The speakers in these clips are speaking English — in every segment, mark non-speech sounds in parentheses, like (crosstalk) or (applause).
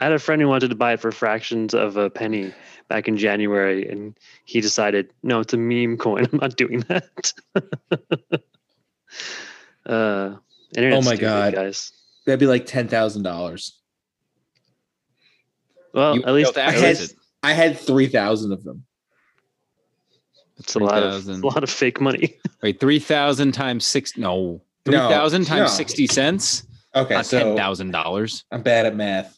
I had a friend who wanted to buy it for fractions of a penny back in January, and he decided, no, it's a meme coin. (laughs) I'm not doing that. (laughs) uh, oh my god, guys, that'd be like ten thousand dollars. Well, you, at least I had, I had three thousand of them. It's a 3, lot of a lot of fake money. (laughs) Wait, three thousand times six? No, three thousand no, times no. sixty cents. Okay, Not so ten thousand dollars. I'm bad at math.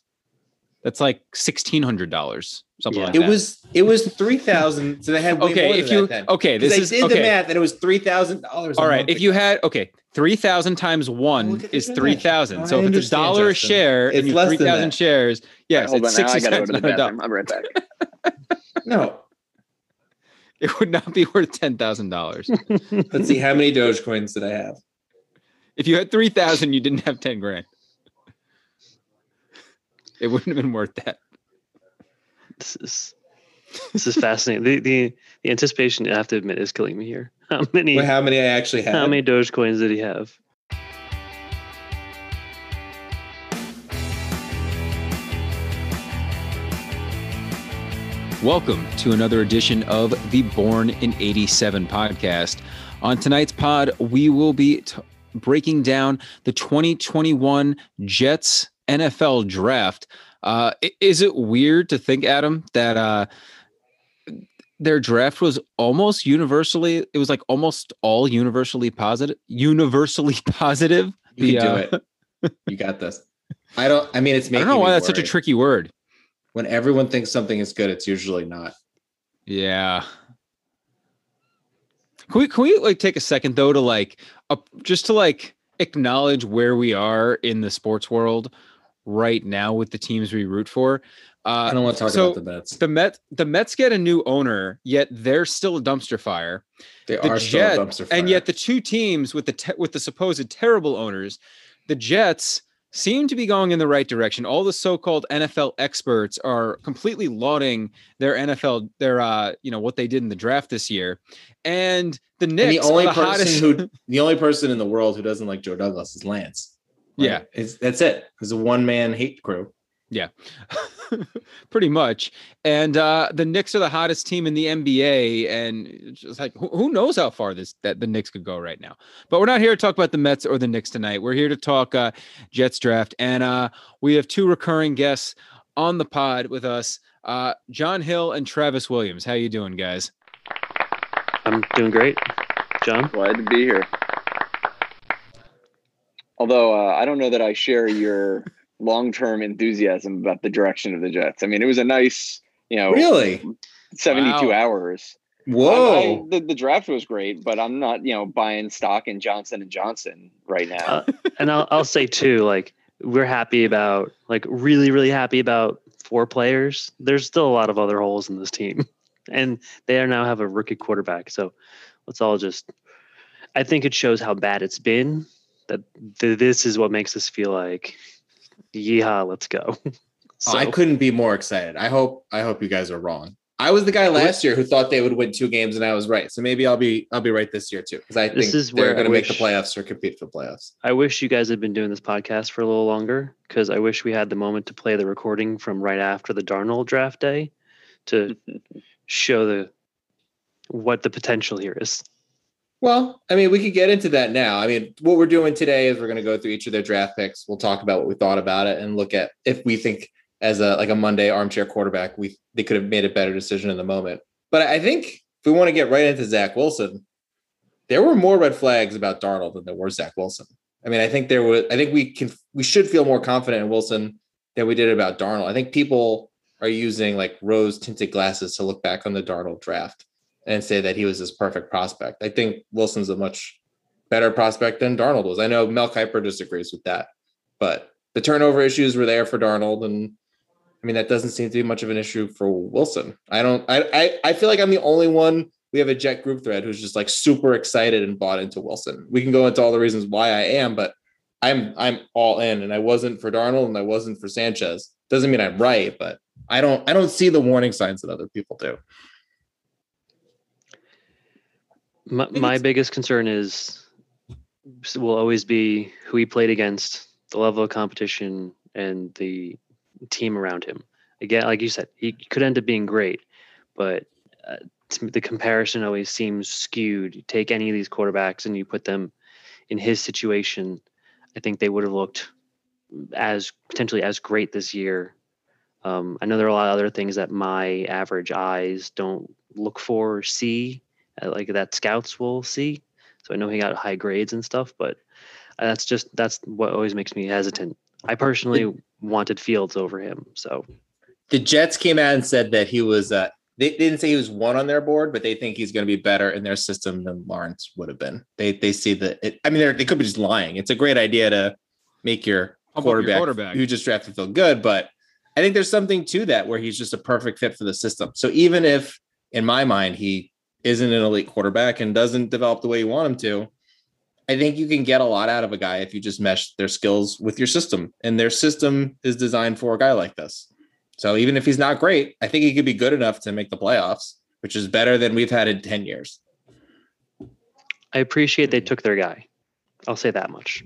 That's like sixteen hundred dollars, something yeah. like it that. It was it was three thousand. So they had okay. if you okay, this I is did okay. the math and it was three thousand dollars. All right, if ago. you had okay, three thousand times one is three thousand. So if it's a dollar a share it's and you three thousand shares, yes, right, it's sixty cents. Go I'm right back. (laughs) no, it would not be worth ten thousand dollars. (laughs) Let's see how many Dogecoins did I have. If you had three thousand, you didn't have ten grand. It wouldn't have been worth that. This is this is fascinating. the, the the anticipation I have to admit is killing me here. How many? Well, how many I actually have? How many Dogecoins did he have? Welcome to another edition of the Born in 87 podcast. On tonight's pod, we will be t- breaking down the 2021 Jets NFL draft. Uh, is it weird to think, Adam, that uh, their draft was almost universally? It was like almost all universally positive. Universally (laughs) positive. You the, can do uh, it. You got this. I don't. I mean, it's. I don't know why that's such a tricky word. When everyone thinks something is good, it's usually not. Yeah. Can we can we like take a second though to like uh, just to like acknowledge where we are in the sports world? Right now with the teams we root for. Uh, I don't want to talk so about the Mets. The Mets, the Mets get a new owner, yet they're still a dumpster fire. They the are Jet, still a dumpster fire. And yet the two teams with the te- with the supposed terrible owners, the Jets seem to be going in the right direction. All the so-called NFL experts are completely lauding their NFL, their uh, you know, what they did in the draft this year. And the Knicks, and the only the person hottest... who, (laughs) the only person in the world who doesn't like Joe Douglas is Lance. Yeah, it's that's it. It's a one man hate crew. Yeah, (laughs) pretty much. And uh, the Knicks are the hottest team in the NBA, and it's just like who, who, knows how far this that the Knicks could go right now. But we're not here to talk about the Mets or the Knicks tonight. We're here to talk uh, Jets draft, and uh, we have two recurring guests on the pod with us, uh, John Hill and Travis Williams. How you doing, guys? I'm doing great, John. Glad to be here. Although uh, I don't know that I share your (laughs) long-term enthusiasm about the direction of the Jets. I mean, it was a nice, you know, really 72 wow. hours. Whoa! I, I, the, the draft was great, but I'm not, you know, buying stock in Johnson and Johnson right now. Uh, and I'll, I'll say too, like we're happy about, like really, really happy about four players. There's still a lot of other holes in this team, (laughs) and they now have a rookie quarterback. So let's all just. I think it shows how bad it's been that th- this is what makes us feel like, yeehaw, let's go. (laughs) Oh, so, I couldn't be more excited. I hope I hope you guys are wrong. I was the guy last year who thought they would win two games, and I was right. So maybe I'll be I'll be right this year too, because I this think is they're going to make the playoffs or compete for the playoffs. I wish you guys had been doing this podcast for a little longer, because I wish we had the moment to play the recording from right after the Darnold draft day, to (laughs) show the what the potential here is. Well, I mean, we could get into that now. I mean, what we're doing today is we're going to go through each of their draft picks. We'll talk about what we thought about it and look at if we think as a like a Monday armchair quarterback, we they could have made a better decision in the moment. But I think if we want to get right into Zach Wilson, there were more red flags about Darnold than there were Zach Wilson. I mean, I think there was. I think we can we should feel more confident in Wilson than we did about Darnold. I think people are using like rose tinted glasses to look back on the Darnold draft and say that he was this perfect prospect. I think Wilson's a much better prospect than Darnold was. I know Mel Kiper disagrees with that, but the turnover issues were there for Darnold, and I mean that doesn't seem to be much of an issue for Wilson. I don't. I I, I feel like I'm the only one. We have a Jet group thread who's just like super excited and bought into Wilson. We can go into all the reasons why I am, but I'm I'm all in, and I wasn't for Darnold, and I wasn't for Sanchez. Doesn't mean I'm right, but I don't I don't see the warning signs that other people do. My, my biggest concern is will always be who he played against, the level of competition, and the team around him. Again, like you said, he could end up being great, but uh, the comparison always seems skewed. You take any of these quarterbacks and you put them in his situation, I think they would have looked as potentially as great this year. Um, I know there are a lot of other things that my average eyes don't look for or see, like that scouts will see. So I know he got high grades and stuff, but that's just that's what always makes me hesitant. I personally wanted Fields over him. So the Jets came out and said that he was. Uh, they, they didn't say he was one on their board, but they think he's going to be better in their system than Lawrence would have been. They they see that. It, I mean, they could be just lying. It's a great idea to make your quarterback, your quarterback who just drafted feel good, but I think there's something to that where he's just a perfect fit for the system. So even if, in my mind, he isn't an elite quarterback and doesn't develop the way you want him to, I think you can get a lot out of a guy if you just mesh their skills with your system. And their system is designed for a guy like this. So even if he's not great, I think he could be good enough to make the playoffs, which is better than we've had in 10 years. I appreciate they took their guy. I'll say that much.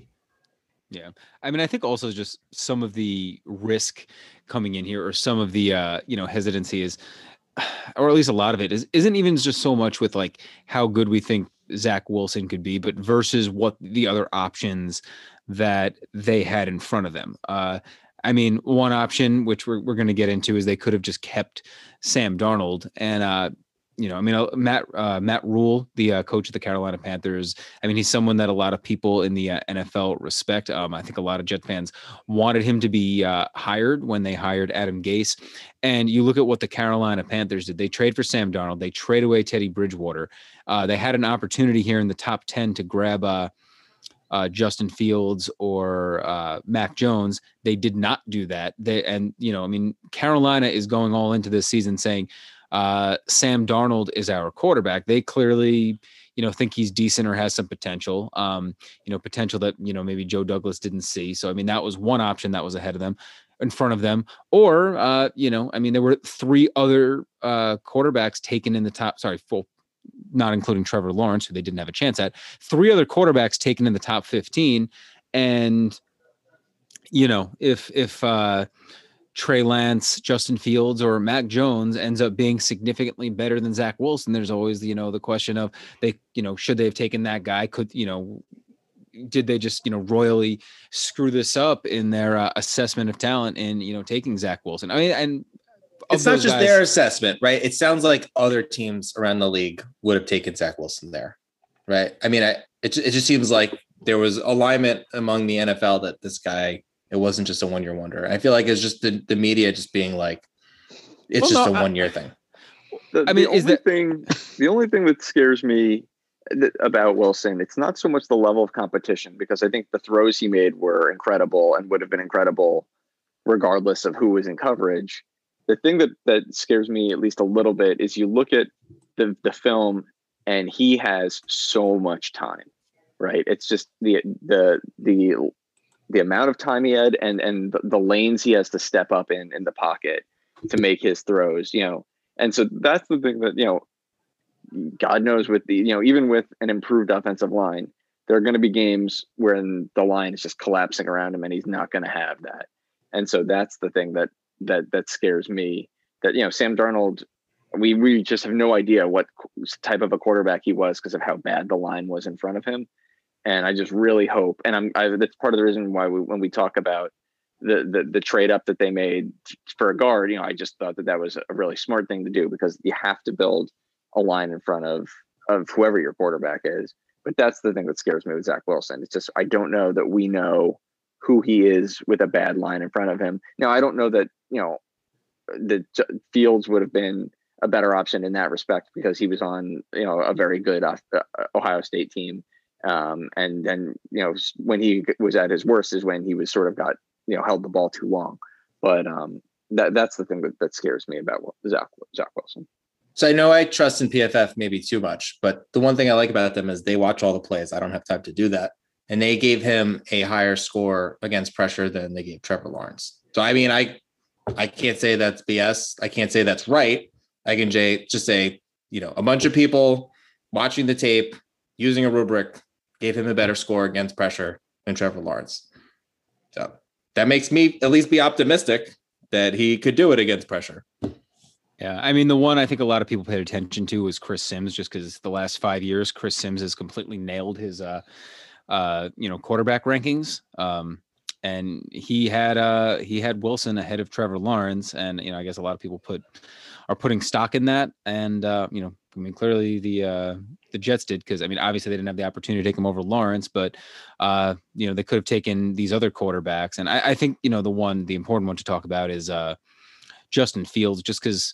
Yeah. I mean, I think also just some of the risk coming in here or some of the uh, you know, hesitancy is (sighs) or at least a lot of it is isn't even just so much with like how good we think Zach Wilson could be, but versus what the other options that they had in front of them. Uh, I mean, one option which we're we're going to get into is they could have just kept Sam Darnold, and uh, you know, I mean, uh, Matt uh, Matt Rhule, the uh, coach of the Carolina Panthers. I mean, he's someone that a lot of people in the uh, NFL respect. Um, I think a lot of Jet fans wanted him to be uh, hired when they hired Adam Gase. And you look at what the Carolina Panthers did. They trade for Sam Darnold. They trade away Teddy Bridgewater. Uh, they had an opportunity here in the top ten to grab Justin Fields or Mac Jones. They did not do that. They and you know, I mean, Carolina is going all into this season saying uh, Sam Darnold is our quarterback. They clearly, you know, think he's decent or has some potential. Um, you know, potential that you know maybe Joe Douglas didn't see. So I mean, that was one option that was ahead of them, in front of them. Or uh, you know, I mean, there were three other uh, quarterbacks taken in the top. Sorry, full. Not including Trevor Lawrence, who they didn't have a chance at. Three other quarterbacks taken in the top 15. And, you know, if, if, uh, Trey Lance, Justin Fields, or Mac Jones ends up being significantly better than Zach Wilson, there's always you know the question of they you know should they have taken that guy? Could you know did they just you know royally screw this up in their uh, assessment of talent in you know taking Zach Wilson? I mean, and it's not just guys, their assessment, right? It sounds like other teams around the league would have taken Zach Wilson there, right? I mean, I it it just seems like there was alignment among the NFL that this guy it wasn't just a one year wonder. I feel like it's just the, the media just being like, it's well, just no, a one year thing. The, I mean, the is the thing, the only thing that scares me about Wilson, it's not so much the level of competition because I think the throws he made were incredible and would have been incredible regardless of who was in coverage. The thing that that scares me at least a little bit is you look at the the film and he has so much time, right? It's just the the the the amount of time he had and and the, lanes he has to step up in in the pocket to make his throws you know? And so that's the thing that you know god knows with the you know even with an improved offensive line there are going to be games where the line is just collapsing around him and he's not going to have that. And so that's the thing that that that scares me that you know sam darnold we we just have no idea what type of a quarterback he was because of how bad the line was in front of him and I just really hope, and I'm I, that's part of the reason why we, when we talk about the, the the trade up that they made for a guard, you know, I just thought that that was a really smart thing to do because you have to build a line in front of of whoever your quarterback is. But that's the thing that scares me with Zach Wilson. It's just I don't know that we know who he is with a bad line in front of him. Now I don't know that you know the Fields would have been a better option in that respect because he was on you know a very good uh, Ohio State team um, and then, you know, when he was at his worst is when he was sort of got, you know, held the ball too long. But um, that that's the thing that, that scares me about Zach, Zach Wilson. So I know I trust in PFF maybe too much, but the one thing I like about them is they watch all the plays. I don't have time to do that. And they gave him a higher score against pressure than they gave Trevor Lawrence. So I mean, I I can't say that's BS. I can't say that's right. I can just say, you know, a bunch of people watching the tape, using a rubric, gave him a better score against pressure than Trevor Lawrence. So that makes me at least be optimistic that he could do it against pressure. Yeah, I mean the one I think a lot of people paid attention to was Chris Sims, just because the last five years Chris Sims has completely nailed his uh, uh, you know quarterback rankings. Um, and he had uh he had Wilson ahead of Trevor Lawrence, and you know I guess a lot of people put are putting stock in that, and uh, you know I mean clearly the uh, the Jets did because I mean obviously they didn't have the opportunity to take him over Lawrence, but uh, you know they could have taken these other quarterbacks, and I, I think you know the one the important one to talk about is uh Justin Fields, just because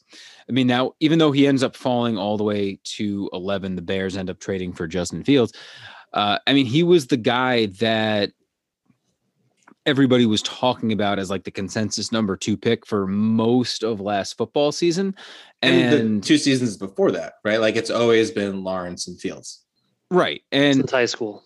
I mean, now even though he ends up falling all the way to 11, the Bears end up trading for Justin Fields. Uh, I mean, he was the guy that everybody was talking about as like the consensus number two pick for most of last football season. And, and two seasons before that, right? Like it's always been Lawrence and Fields. Right. And Since high school.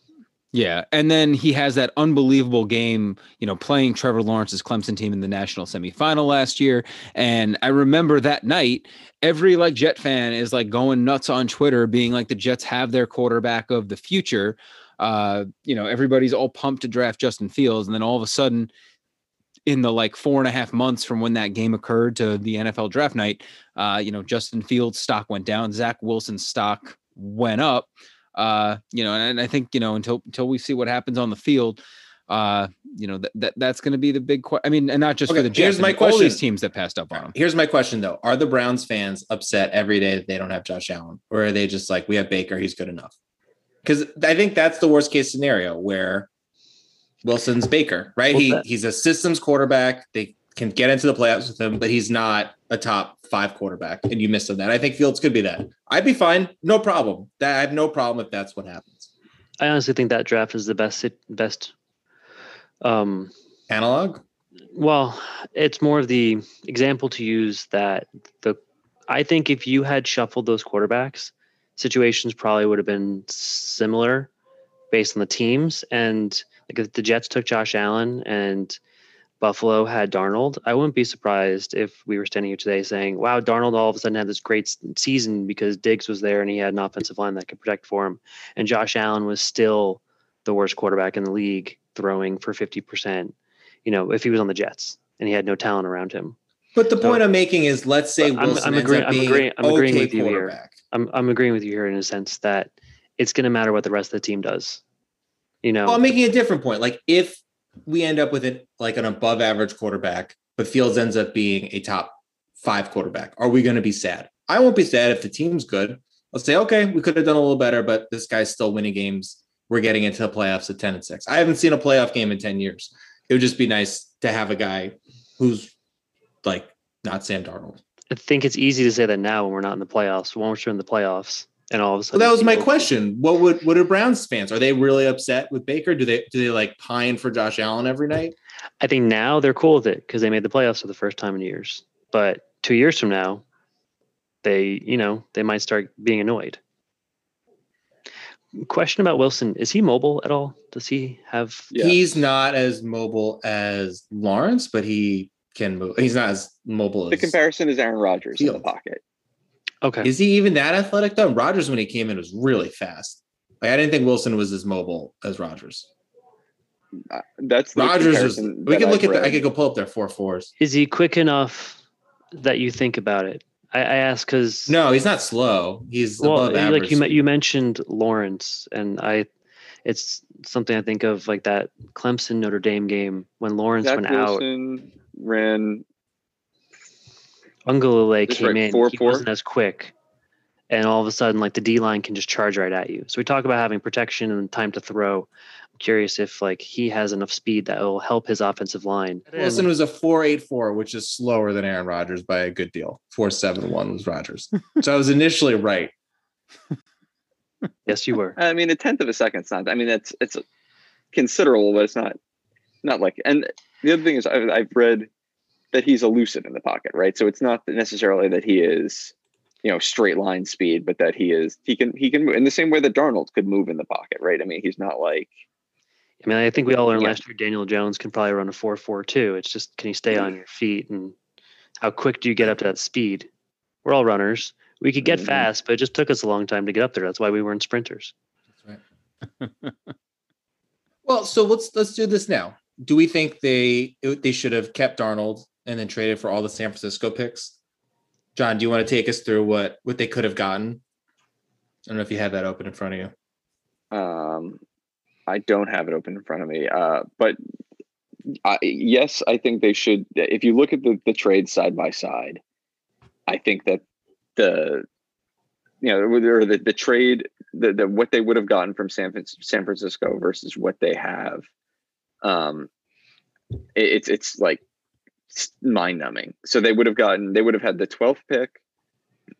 Yeah, and then he has that unbelievable game, you know, playing Trevor Lawrence's Clemson team in the national semifinal last year. And I remember that night, every like Jet fan is like going nuts on Twitter, being like the Jets have their quarterback of the future. Uh, you know, everybody's all pumped to draft Justin Fields, and then all of a sudden, in the like four and a half months from when that game occurred to the NFL draft night, uh, you know, Justin Fields' stock went down, Zach Wilson's stock went up uh, you know, and, I think you know until until we see what happens on the field, uh, you know that, that that's going to be the big. question. I mean, and not just okay, for the Jets. Here's my question: All these teams that passed up on him. Here's my question though: Are the Browns fans upset every day that they don't have Josh Allen, or are they just like, we have Baker, he's good enough? Because I think that's the worst case scenario where Wilson's Baker, right? he he's a systems quarterback. They can get into the playoffs with him, but he's not a top five quarterback, and you missed on that. I think Fields could be that. I'd be fine, no problem. That I have no problem if that's what happens. I honestly think that draft is the best best um, analog. Well, it's more of the example to use that the I think if you had shuffled those quarterbacks, situations probably would have been similar based on the teams. And like if the Jets took Josh Allen and Buffalo had Darnold, I wouldn't be surprised if we were standing here today saying, wow, Darnold all of a sudden had this great season because Diggs was there and he had an offensive line that could protect for him. And Josh Allen was still the worst quarterback in the league throwing for 50%, you know, if he was on the Jets and he had no talent around him. But the point so, I'm making is let's say Wilson I'm, I'm agreeing, I'm agreeing, I'm agreeing okay with you here. I'm, I'm agreeing with you here in a sense that it's going to matter what the rest of the team does. You know, well, I'm making a different point. Like if we end up with it like an above average quarterback, but Fields ends up being a top five quarterback. Are we going to be sad? I won't be sad if the team's good. I'll say, okay, we could have done a little better, but this guy's still winning games. We're getting into the playoffs at 10 and 6. I haven't seen a playoff game in 10 years. It would just be nice to have a guy who's like not Sam Darnold. I think it's easy to say that now when we're not in the playoffs. Once we're in the playoffs, and all of a sudden, well, that was my question. What would what are Browns fans? Are they really upset with Baker? Do they do they like pine for Josh Allen every night? I think now they're cool with it because they made the playoffs for the first time in years. But two years from now, they you know they might start being annoyed. Question about Wilson: Is he mobile at all? Does he have? Yeah. He's not as mobile as Lawrence, but he can move. He's not as mobile. The as comparison is Aaron Rodgers in the pocket. Okay. Is he even that athletic though? Rodgers when he came in was really fast. Like I didn't think Wilson was as mobile as Rodgers. Uh, that's Rodgers is. We can look I've at. The, I could go pull up their four fours. Is he quick enough that you think about it? I, I ask because no, he's not slow. He's well, like you you mentioned Lawrence, and I, it's something I think of like that Clemson Notre Dame game when Lawrence Zach went Wilson out. Ran Uiagalelei came right, in, four, he four. wasn't as quick, and all of a sudden, like the D line can just charge right at you. So we talk about having protection and time to throw. I'm curious if like he has enough speed that will help his offensive line. Wilson was a four eight four, which is slower than Aaron Rodgers by a good deal. Four seven one was Rodgers, (laughs) so I was initially right. yes, you were. I mean, a tenth of a second's not. I mean, it's it's considerable, but it's not not like. And the other thing is, I've, I've read that he's elusive in the pocket, right? So it's not necessarily that he is, you know, straight line speed, but that he is he can he can move in the same way that Darnold could move in the pocket, right? I mean, he's not like. I mean, I think we all learned yeah. last year Daniel Jones can probably run a four four two. It's just can you stay on your feet and how quick do you get up to that speed? We're all runners. We could get mm-hmm. fast, but it just took us a long time to get up there. That's why we weren't sprinters. That's right. (laughs) well, so let's let's do this now. Do we think they they should have kept Darnold and then traded for all the San Francisco picks. John, do you want to take us through what what they could have gotten? I don't know if you have that open in front of you. Um, I don't have it open in front of me. Uh, but I, yes, I think they should. If you look at the the trade side by side, I think that the you know or the, the trade the, the what they would have gotten from San San Francisco versus what they have, um, it, it's it's like mind numbing. So they would have gotten they would have had the twelfth pick,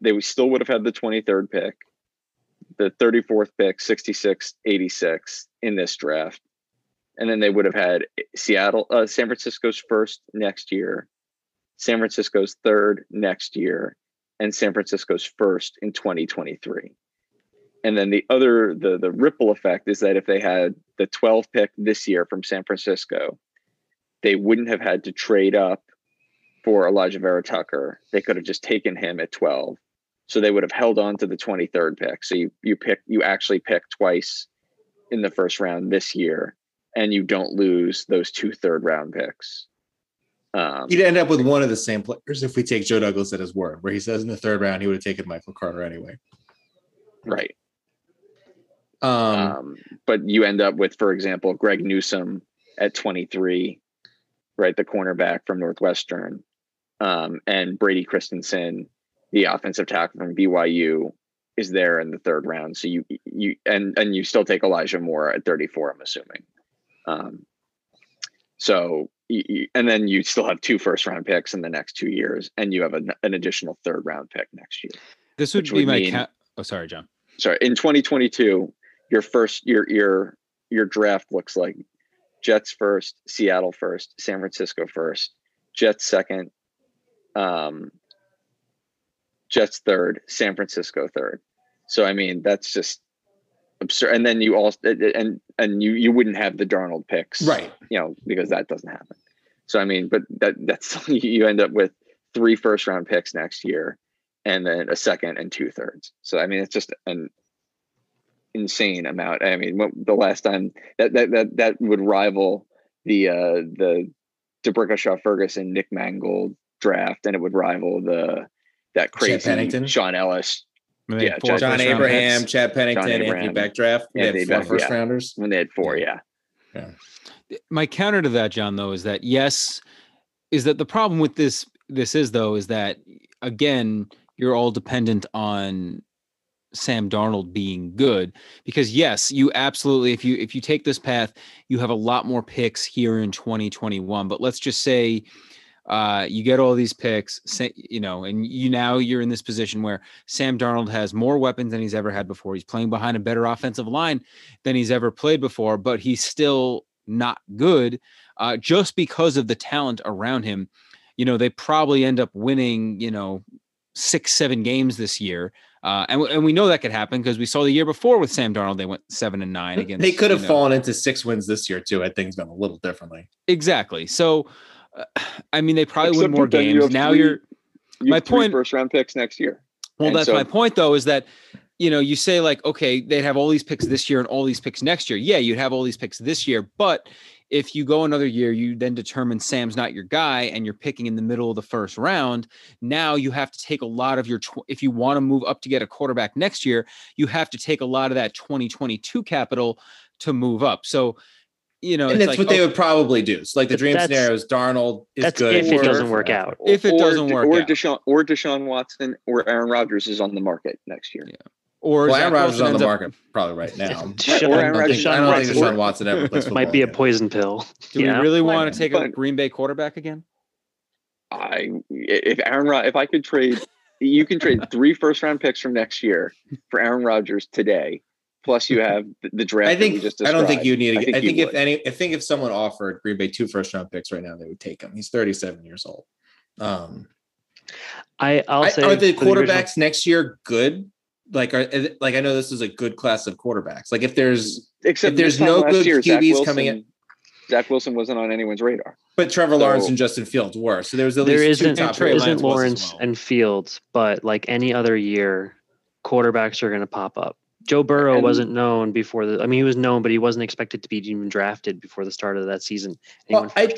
they still would have had the twenty third pick, the 34th pick, 66, 86 in this draft. And then they would have had Seattle, uh, San Francisco's first next year, San Francisco's third next year, and San Francisco's first in 2023. And then the other, the the ripple effect is that if they had the 12th pick this year from San Francisco, they wouldn't have had to trade up for Alijah Vera-Tucker. They could have just taken him at 12 so they would have held on to the 23rd pick. So you you pick you actually pick twice in the first round this year, and you don't lose those two third round picks. Um, You'd end up with one of the same players if we take Joe Douglas at his word, where he says in the third round he would have taken Michael Carter anyway. Right. Um, um, but you end up with, for example, Greg Newsome at 23, right, the cornerback from Northwestern, um, and Brady Christensen the offensive tackle from BYU is there in the third round. So you you and and you still take Elijah Moore at 34. I'm assuming. Um, so you, and then you still have two first round picks in the next two years, and you have an, an additional third round pick next year. This would be would my. Mean, ca- oh, sorry, John. Sorry, in 2022, your first your your your draft looks like Jets first, Seattle first, San Francisco first, Jets second, um, Jets third, San Francisco third. So I mean, that's just absurd. And then you also and and you you wouldn't have the Darnold picks, right? You know, because that doesn't happen. So I mean, but that that's (laughs) you end up with three first round picks next year, and then a second and two thirds. So I mean, it's just an insane amount. I mean, the last time that that that that would rival the uh the D'Brickashaw Ferguson Nick Mangold draft, and it would rival the that crazy Shaun Ellis. Yeah, John, John Abraham. Chad Pennington, John Abraham, Anthony Becht draft. They had four Beck, first yeah. rounders. When they had four, yeah. yeah. My counter to that, John, though, is that yes, is that the problem with this this is though is that again you're all dependent on Sam Darnold being good because yes, you absolutely if you if you take this path, you have a lot more picks here in 2021. But let's just say uh, you get all these picks, you know, and you now you're in this position where Sam Darnold has more weapons than he's ever had before. He's playing behind a better offensive line than he's ever played before, but he's still not good uh, just because of the talent around him. You know, they probably end up winning, you know, six, seven games this year. Uh, and, and we know that could happen because we saw the year before with Sam Darnold, they went seven and nine against. They could have you know, fallen into six wins this year too. Had things gone a little differently. Exactly. So, I mean, they probably Except win more games. You now you you're you my point first round picks next year. Well, and that's so, my point though, is that you know, you say like, okay, they'd have all these picks this year and all these picks next year. Yeah, you'd have all these picks this year, but if you go another year, you then determine Sam's not your guy and you're picking in the middle of the first round. Now you have to take a lot of your, tw- if you want to move up to get a quarterback next year, you have to take a lot of that 2022 capital to move up. So you know, and that's like, what they would probably do. So, like the dream scenario is Darnold is that's good. If it doesn't work out, if it doesn't work or out, Deshaun or Deshaun Watson or Aaron Rodgers is on the market next year. Yeah. Or well, Aaron Rodgers on the market up, probably right now. (laughs) Deshaun, or Aaron I don't think, I don't think Deshaun Watson ever plays Might be a poison pill. Do yeah. we really want to take a Green Bay quarterback again? I if Aaron Rod, if I could trade, you can trade (laughs) three first round picks from next year for Aaron Rodgers today Plus, you have the, draft. I think. I don't think you need. To, I think, I think if would. any, I think if someone offered Green Bay two first round picks right now, they would take him. He's 37 years old. Um, I I'll say are the quarterbacks the original- next year good? Like are like I know this is a good class of quarterbacks. Like if there's Except if there's no good year, QBs Wilson, coming in. Zach Wilson wasn't on anyone's radar. But Trevor so, Lawrence and Justin Fields were. So there was at least there isn't, two top isn't Lawrence well. and Fields, but like any other year, quarterbacks are going to pop up. Joe Burrow and, wasn't known before the. I mean, he was known, but he wasn't expected to be even drafted before the start of that season. Well, I,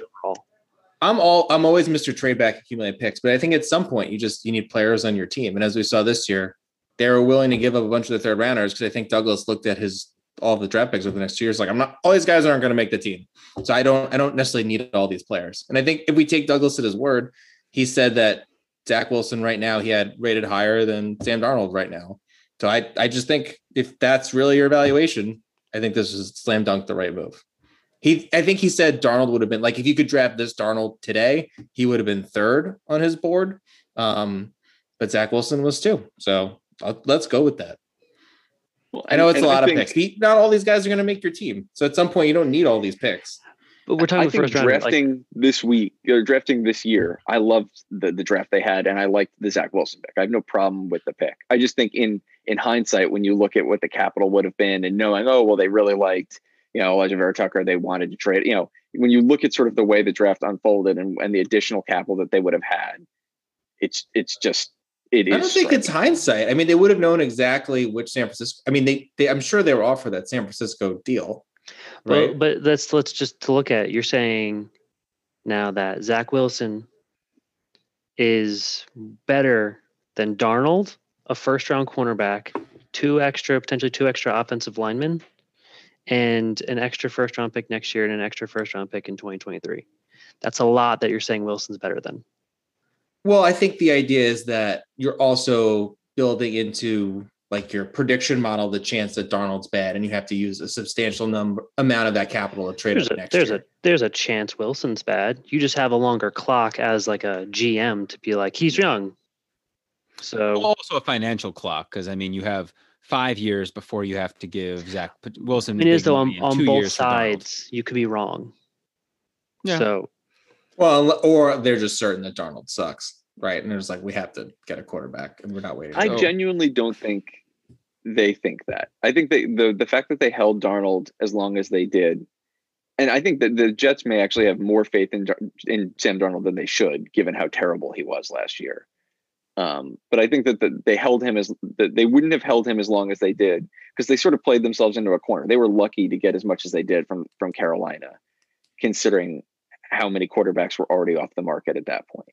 I'm all I'm always Mr. Trade back accumulate picks, but I think at some point you just you need players on your team. And as we saw this year, they were willing to give up a bunch of the third rounders because I think Douglas looked at his all the draft picks over the next two years. Like I'm not all these guys aren't going to make the team. So I don't I don't necessarily need all these players. And I think if we take Douglas at his word, he said that Zach Wilson right now he had rated higher than Sam Darnold right now. So I I just think if that's really your evaluation, I think this is slam dunk the right move. He I think he said Darnold would have been like if you could draft this Darnold today, he would have been third on his board. Um, but Zach Wilson was too. So I'll, let's go with that. Well, I know it's a lot I of think, picks. Not all these guys are going to make your team. So at some point, you don't need all these picks. But we're talking I think drafting like, this week or drafting this year. I loved the the draft they had, and I liked the Zach Wilson pick. I have no problem with the pick. I just think in in hindsight, when you look at what the capital would have been, and knowing, oh well, they really liked you know Alijah Vera-Tucker, they wanted to trade. You know, when you look at sort of the way the draft unfolded and, and the additional capital that they would have had, it's it's just it I don't think it's hindsight. I mean, they would have known exactly which San Francisco. I mean, they, they I'm sure they were offered that San Francisco deal. Right. But, but let's let's just to look at. You're saying now that Zach Wilson is better than Darnold, a first round cornerback, two extra potentially two extra offensive linemen, and an extra first round pick next year and an extra first round pick in 2023. That's a lot that you're saying Wilson's better than. Well, I think the idea is that you're also building into like your prediction model the chance that Darnold's bad, and you have to use a substantial number amount of that capital to trade there's a, next there's year. a there's a chance Wilson's bad. You just have a longer clock as like a GM to be like he's young. So also a financial clock because I mean you have five years before you have to give Zach Wilson. It is though on, on both sides you could be wrong. Yeah. So well, or they're just certain that Darnold sucks, right? And it was like we have to get a quarterback, and we're not waiting. I genuinely don't think they think that. I think they, the the fact that they held Darnold as long as they did, and I think that the Jets may actually have more faith in in Sam Darnold than they should, given how terrible he was last year. Um, but I think that the, they held him as that they wouldn't have held him as long as they did because they sort of played themselves into a corner. They were lucky to get as much as they did from from Carolina, considering how many quarterbacks were already off the market at that point.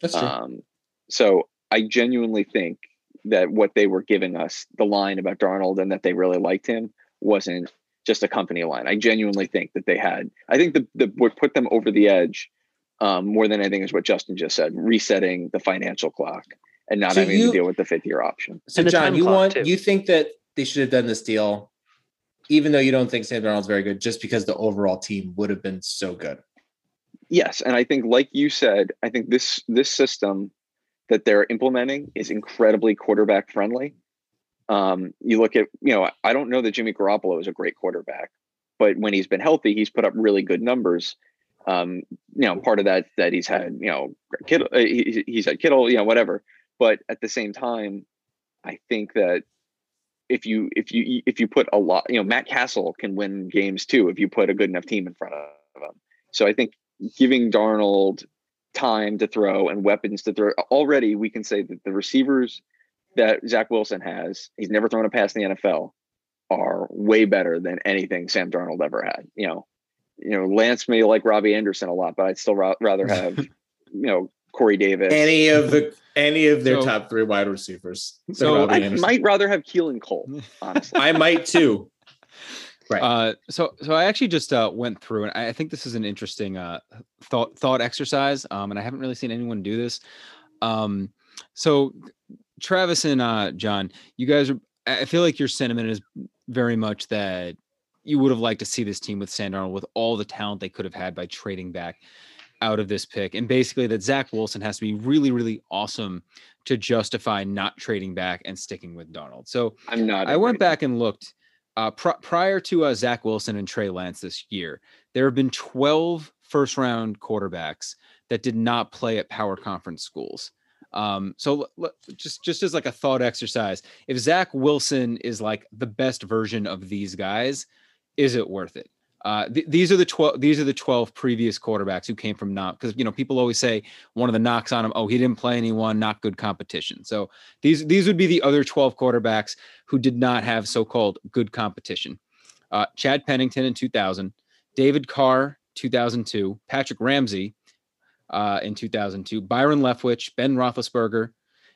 That's true. Um, so I genuinely think that what they were giving us, the line about Darnold and that they really liked him, wasn't just a company line. I genuinely think that they had. I think the, the what put them over the edge um, more than anything is what Justin just said: resetting the financial clock and not so having you, to deal with the fifth year option. So, John, you want too. you think that they should have done this deal, even though you don't think Sam Darnold's very good, just because the overall team would have been so good. Yes, and I think, like you said, I think this this system that they're implementing is incredibly quarterback friendly. Um, you look at, you know, I don't know that Jimmy Garoppolo is a great quarterback, but when he's been healthy, he's put up really good numbers. Um, you know, part of that that he's had, you know, Kittle, uh, he, he's had Kittle, you know, whatever. But at the same time, I think that if you if you if you put a lot, you know, Matt Cassel can win games too if you put a good enough team in front of him. So I think giving Darnold time to throw and weapons to throw. Already, we can say that the receivers that Zach Wilson has, he's never thrown a pass in the NFL, are way better than anything Sam Darnold ever had. You know, you know, Lance may like Robbie Anderson a lot, but I'd still ra- rather (laughs) have, you know, Corey Davis. Any of the any of their so, top three wide receivers. So I might rather have Keelan Cole, (laughs) honestly. I might too. (laughs) Right. Uh, so, so I actually just uh, went through, and I think this is an interesting uh, thought thought exercise. Um, and I haven't really seen anyone do this. Um, so, Travis and uh, John, you guys are. I feel like your sentiment is very much that you would have liked to see this team with Sam Darnold with all the talent they could have had by trading back out of this pick, and basically that Zach Wilson has to be really, really awesome to justify not trading back and sticking with Darnold. So I'm not. I went back and looked uh, pr- prior to uh, Zach Wilson and Trey Lance this year, there have been 12 first round quarterbacks that did not play at power conference schools. Um, so l- l- just just as like a thought exercise, if Zach Wilson is like the best version of these guys, is it worth it? Uh, th- these are the 12 these are the 12 previous quarterbacks who came from not because you know people always say one of the knocks on him oh he didn't play anyone not good competition so these these would be the other 12 quarterbacks who did not have so-called good competition uh, chad pennington in 2000 david carr 2002 patrick ramsey uh, in 2002. Byron Leftwich, Ben Roethlisberger,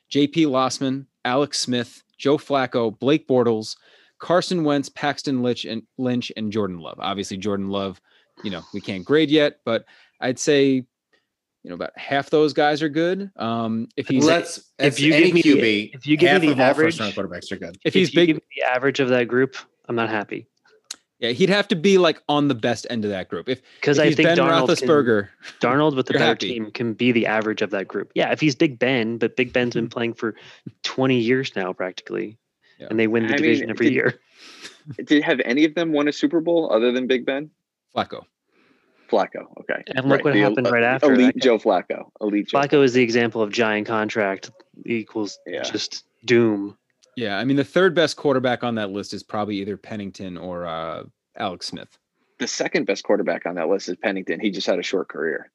J.P. Losman, Alex Smith, Joe Flacco, Blake Bortles, Carson Wentz, Paxton Lynch, and Lynch, and Jordan Love. Obviously, Jordan Love, you know, we can't grade yet, but I'd say you know about half those guys are good. Um, if he's Let's, if you give me QB, if you give me the average quarterbacks are good. If he's if big, the average of that group, I'm not happy. Yeah, he'd have to be like on the best end of that group. If because I think Ben Darnold Roethlisberger, can, Darnold with the better happy. team can be the average of that group. Yeah, if he's Big Ben, but Big Ben's been (laughs) playing for 20 years now practically, Yeah. and they win the I division mean, every did- year. (laughs) Did have any of them won a Super Bowl other than Big Ben? Flacco. Flacco. Okay. And look what the happened el- right after. Elite That guy- Joe Flacco. Elite Joe. Flacco is the example of giant contract equals Yeah. just doom. Yeah, I mean the third best quarterback on that list is probably either Pennington or uh, Alex Smith. The second best quarterback on that list is Pennington. He just had a short career.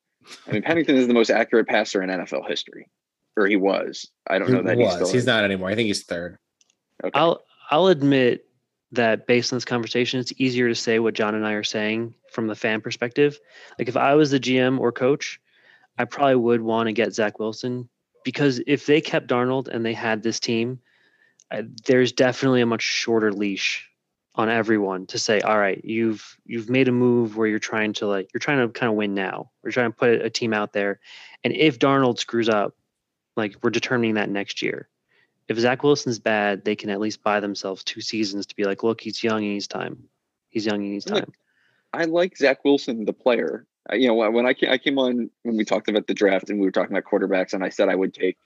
I mean, Pennington is the most accurate passer in NFL history, or he was. I don't He know that was. he's still. He's not anymore. I think he's third. Okay. I'll I'll admit that based on this conversation, it's easier to say what John and I are saying from the fan perspective. Like if I was the GM or coach, I probably would want to get Zach Wilson because if they kept Darnold and they had this team, I, there's definitely a much shorter leash on everyone to say, all right, you've you've made a move where you're trying to like you're trying to kind of win now. We're trying to put a team out there, and if Darnold screws up, like we're determining that next year if Zach Wilson's bad, they can at least buy themselves two seasons to be like, look, he's young, he needs time. He's young, he needs Look, time. I like Zach Wilson, the player. I- You know, when when I came, I came on when we talked about the draft and we were talking about quarterbacks, and I said I would take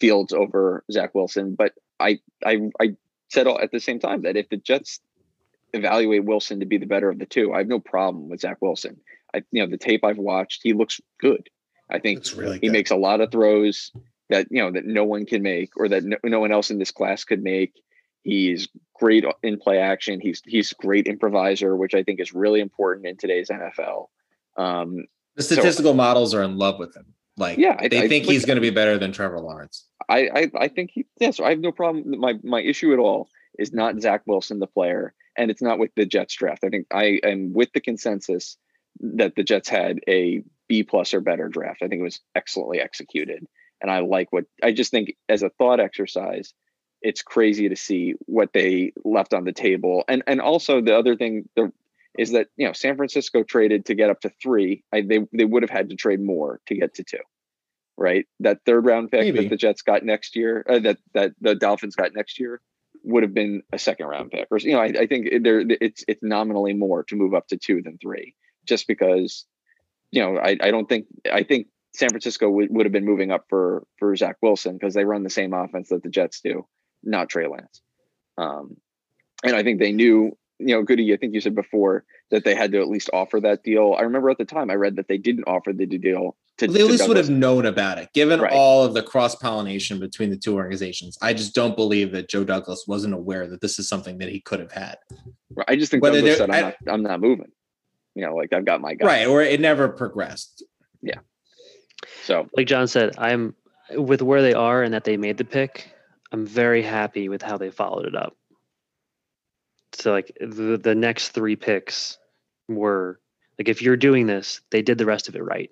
Fields over Zach Wilson, but I I I said all- at the same time that if the Jets evaluate Wilson to be the better of the two, I have no problem with Zach Wilson. I you know the tape I've watched, he looks good. I think It's really he makes a lot of throws that you know that no one can make or that no, no one else in this class could make. He's great in play action. He's he's great improviser, which I think is really important in today's NFL. Um, The statistical models are in love with him. Like, Yeah, I- they I- think like- he's going to be better than Trevor Lawrence. I, I I think he yes, I have no problem. My my issue at all is not Zach Wilson, the player, and it's not with the Jets draft. I think I am with the consensus that the Jets had a B plus or better draft. I think it was excellently executed, and I like what I just think as a thought exercise. It's crazy to see what they left on the table, and and also the other thing the, is that you know San Francisco traded to get up to three. I, they they would have had to trade more to get to two right? That third round pick Maybe. that the Jets got next year, uh, that that the Dolphins got next year, would have been a second round pick. Or you know, I, I think there it's it's nominally more to move up to two than three, just because you know I, I don't think I think San Francisco would, would have been moving up for for Zach Wilson because they run the same offense that the Jets do, not Trey Lance. Um, and I think they knew, you know, Goody. I think you said before that they had to at least offer that deal. I remember at the time I read that they didn't offer the deal to. They at least would have known about it, given Right. all of the cross pollination between the two organizations. I just don't believe that Joe Douglas wasn't aware that this is something that he could have had. Right. I just think Whether Douglas said, I'm, I- not, I'm not moving. You know, like I've got my guy. Right. Or it never progressed. So Like John said, I'm with where they are and that they made the pick. I'm very happy with how they followed it up. So like the the next three picks were like if you're doing this, they did the rest of it right.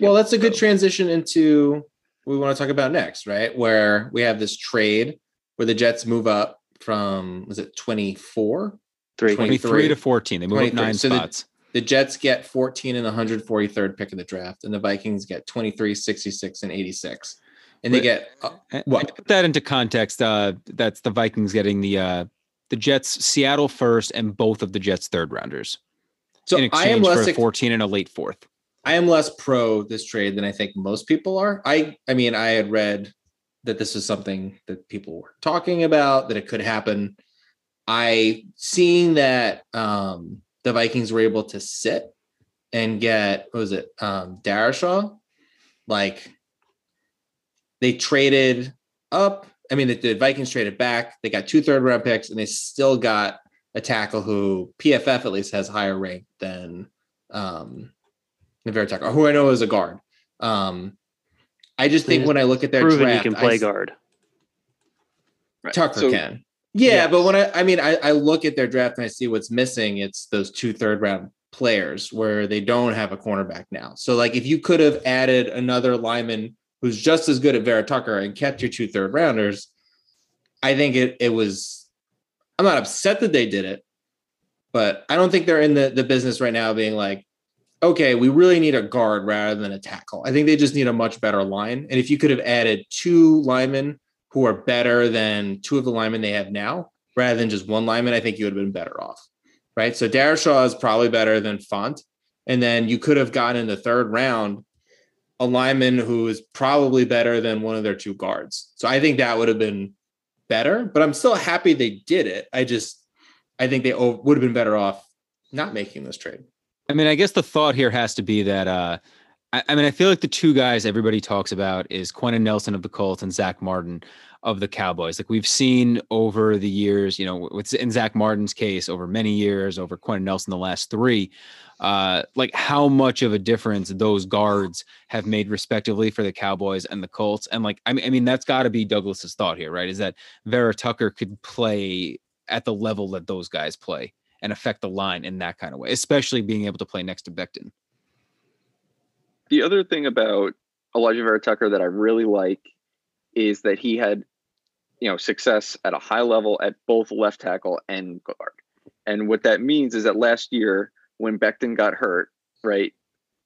Well, that's a good So- transition into what we want to talk about next, right? Where we have this trade where the Jets move up from was it 24? Three. 20 23 to 14. They move up nine So the- spots. The Jets get 14 and the 143rd pick of the draft, and the Vikings get 23, 66, and 86. And they get uh, what? and put that into context, uh, that's the Vikings getting the uh, the Jets Seattle first and both of the Jets third rounders so in I exchange am for less a 14 and a late fourth. I am less pro this trade than I think most people are. I I mean, I had read that this is something that people were talking about, that it could happen. I seeing that um the Vikings were able to sit and get what was it, um Darrisaw, like they traded up. I mean, the, the Vikings traded back. They got two third round picks, and they still got a tackle who PFF at least has higher rank than um the very tackle, who I know is a guard. Um, I just think when I look at their Proven draft, you can play s- guard. right. Tucker So- can. Yeah, Yes. but when I, I mean, I, I look at their draft and I see what's missing. It's those two third round players where they don't have a cornerback now. So like if you could have added another lineman who's just as good at Vera Tucker and kept your two third rounders, I think it it was I'm not upset that they did it, but I don't think they're in the, the business right now being like, okay, we really need a guard rather than a tackle. I think they just need a much better line. And if you could have added two linemen who are better than two of the linemen they have now, rather than just one lineman, I think you would have been better off. Right. So Darrisaw is probably better than Fant. And then you could have gotten in the third round a lineman who is probably better than one of their two guards. So I think that would have been better, but I'm still happy they did it. I just, I think they would have been better off not making this trade. I mean, I guess the thought here has to be that, uh, I, I mean, I feel like the two guys everybody talks about is Quenton Nelson of the Colts and Zach Martin of the Cowboys. Like we've seen over the years, you know, with in Zach Martin's case over many years, over Quenton Nelson the last three, uh, like how much of a difference those guards have made respectively for the Cowboys and the Colts. And like, I mean, I mean, that's got to be Douglas's thought here, right? Is that Vera Tucker could play at the level that those guys play and affect the line in that kind of way, especially being able to play next to Becton. The other thing about Alijah Vera-Tucker that I really like is that he had you know success at a high level at both left tackle and guard. And what that means is that last year when Becton got hurt, right,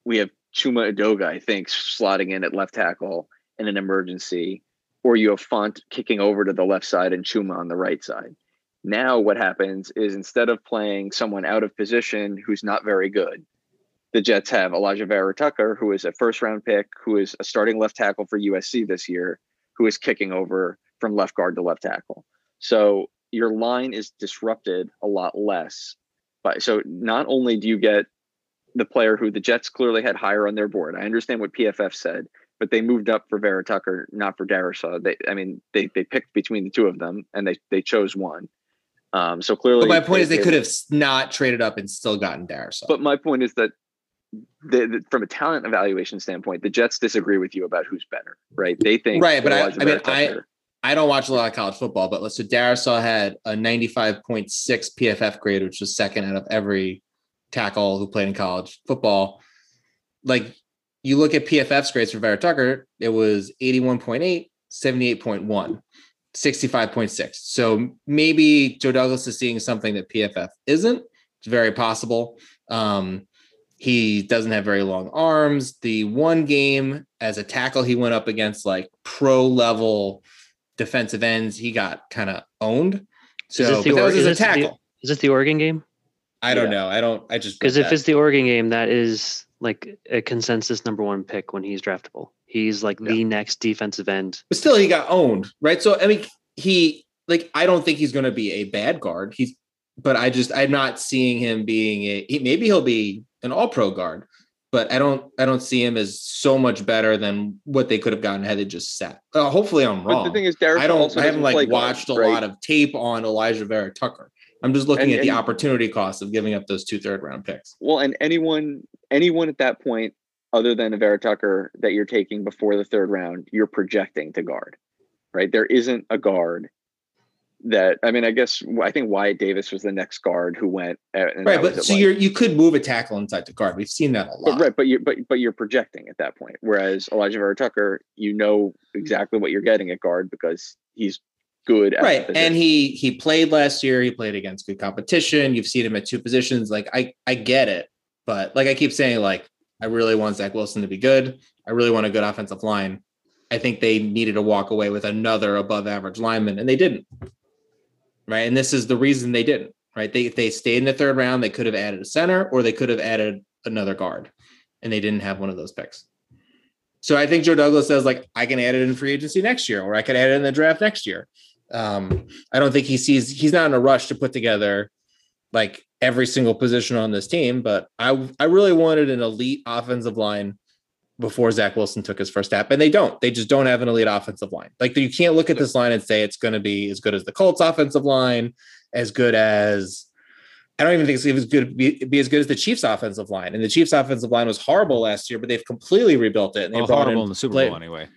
we have Chuma Edoga, I think, slotting in at left tackle in an emergency, or you have Fant kicking over to the left side and Chuma on the right side. Now, what happens is instead of playing someone out of position who's not very good, the Jets have Alijah Vera-Tucker, who is a first round pick, who is a starting left tackle for USC this year, who is kicking over from left guard to left tackle. So your line is disrupted a lot less. But so not only do you get the player who the Jets clearly had higher on their board. I understand what PFF said, but they moved up for Vera Tucker, not for Darrisaw. They, I mean, they they picked between the two of them, and they they chose one. Um, so clearly, but my point they, is they, they could have not traded up and still gotten Darrisaw. But my point is that the, the, from a talent evaluation standpoint, the Jets disagree with you about who's better, right? They think right, but I, I mean, I I don't watch a lot of college football, but let's so Darrisaw had a 95.6 PFF grade, which was second out of every tackle who played in college football. Like you look at PFF's grades for Vera Tucker, it was 81.8, 78.1, 65.6. So maybe Joe Douglas is seeing something that PFF isn't. It's very possible. Um, he doesn't have very long arms. The one game as a tackle, he went up against like pro level defensive ends, he got kind of owned. So is that was a tackle. The, is this the Oregon game? I don't yeah. know. I don't. I just because if it's the Oregon game, that is like a consensus number one pick when he's draftable. He's like yeah. the next defensive end. But still, he got owned, right? So I mean, he like I don't think he's going to be a bad guard. He's, but I just I'm not seeing him being a. He, maybe he'll be an All Pro guard, but I don't I don't see him as so much better than what they could have gotten had they just sat. Uh, hopefully, I'm wrong. But the thing is, Derek I don't I haven't like watched guard, a right? lot of tape on Alijah Vera-Tucker. I'm just looking and, at the opportunity cost of giving up those two third round picks. Well, and anyone anyone at that point other than a Vera Tucker that you're taking before the third round, you're projecting to guard. Right? There isn't a guard that I mean, I guess I think Wyatt Davis was the next guard who went. Uh, right, but so you you could move a tackle inside the guard. We've seen that a lot. But, right, but you but but you're projecting at that point. Whereas Alijah Vera-Tucker, you know exactly what you're getting at guard because he's good. right, and he he played last year. He played against good competition. You've seen him at two positions. Like I I get it, but like I keep saying, like I really want Zach Wilson to be good. I really want a good offensive line. I think they needed to walk away with another above average lineman, and they didn't right? And this is the reason they didn't, right? They they stayed in the third round, they could have added a center or they could have added another guard, and they didn't have one of those picks. So I think Joe Douglas says like I can add it in free agency next year, or I could add it in the draft next year. Um, I don't think he sees he's not in a rush to put together like every single position on this team, but I I really wanted an elite offensive line before Zach Wilson took his first step, and they don't. They just don't have an elite offensive line. Like you can't look at this line and say it's going to be as good as the Colts offensive line, as good as I don't even think it's good be, be as good as the Chiefs offensive line. And the Chiefs offensive line was horrible last year, but they've completely rebuilt it. And they well, brought horrible in, in the Super Bowl anyway.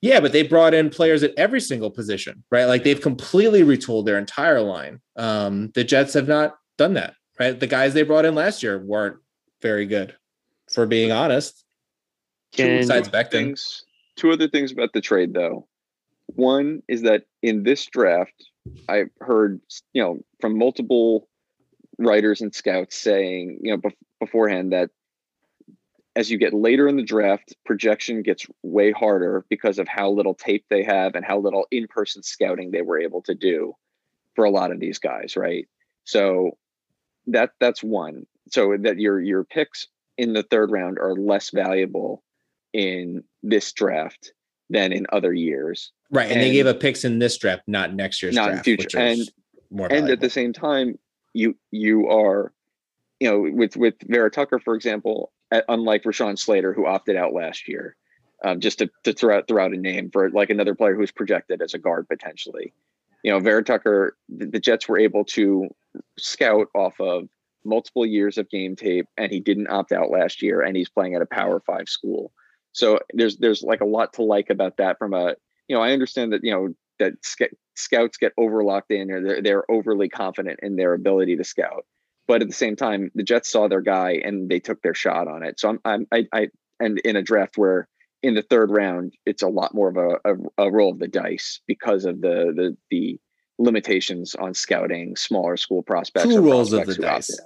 Yeah, but they brought in players at every single position, right? Like they've completely retooled their entire line. Um, the Jets have not done that right? The guys they brought in last year weren't very good, for being honest. Can, besides Becton. Things, two other things about the trade, though. One is that in this draft, I've heard you know from multiple writers and scouts saying you know bef- beforehand that as you get later in the draft, projection gets way harder because of how little tape they have and how little in-person scouting they were able to do for a lot of these guys, right? So that that's one. So that your your picks in the third round are less valuable in this draft than in other years. Right. And, and they gave up picks in this draft, not next year's not draft. future. And more and at the same time, you you are, you know, with with Vera Tucker, for example, at, unlike Rashawn Slater, who opted out last year. Um, just to, to throw out throw out a name for like another player who's projected as a guard potentially. You know, Vera Tucker, the, the Jets were able to scout off of multiple years of game tape, and he didn't opt out last year, and he's playing at a Power Five school. So there's there's like a lot to like about that. From a you know, I understand that you know that sc- scouts get overlocked in, or they're they're overly confident in their ability to scout but at the same time, the Jets saw their guy and they took their shot on it. So I'm, I'm I, I and in a draft where in the third round it's a lot more of a, a, a roll of the dice because of the the the limitations on scouting smaller school prospects. Two rolls of the dice.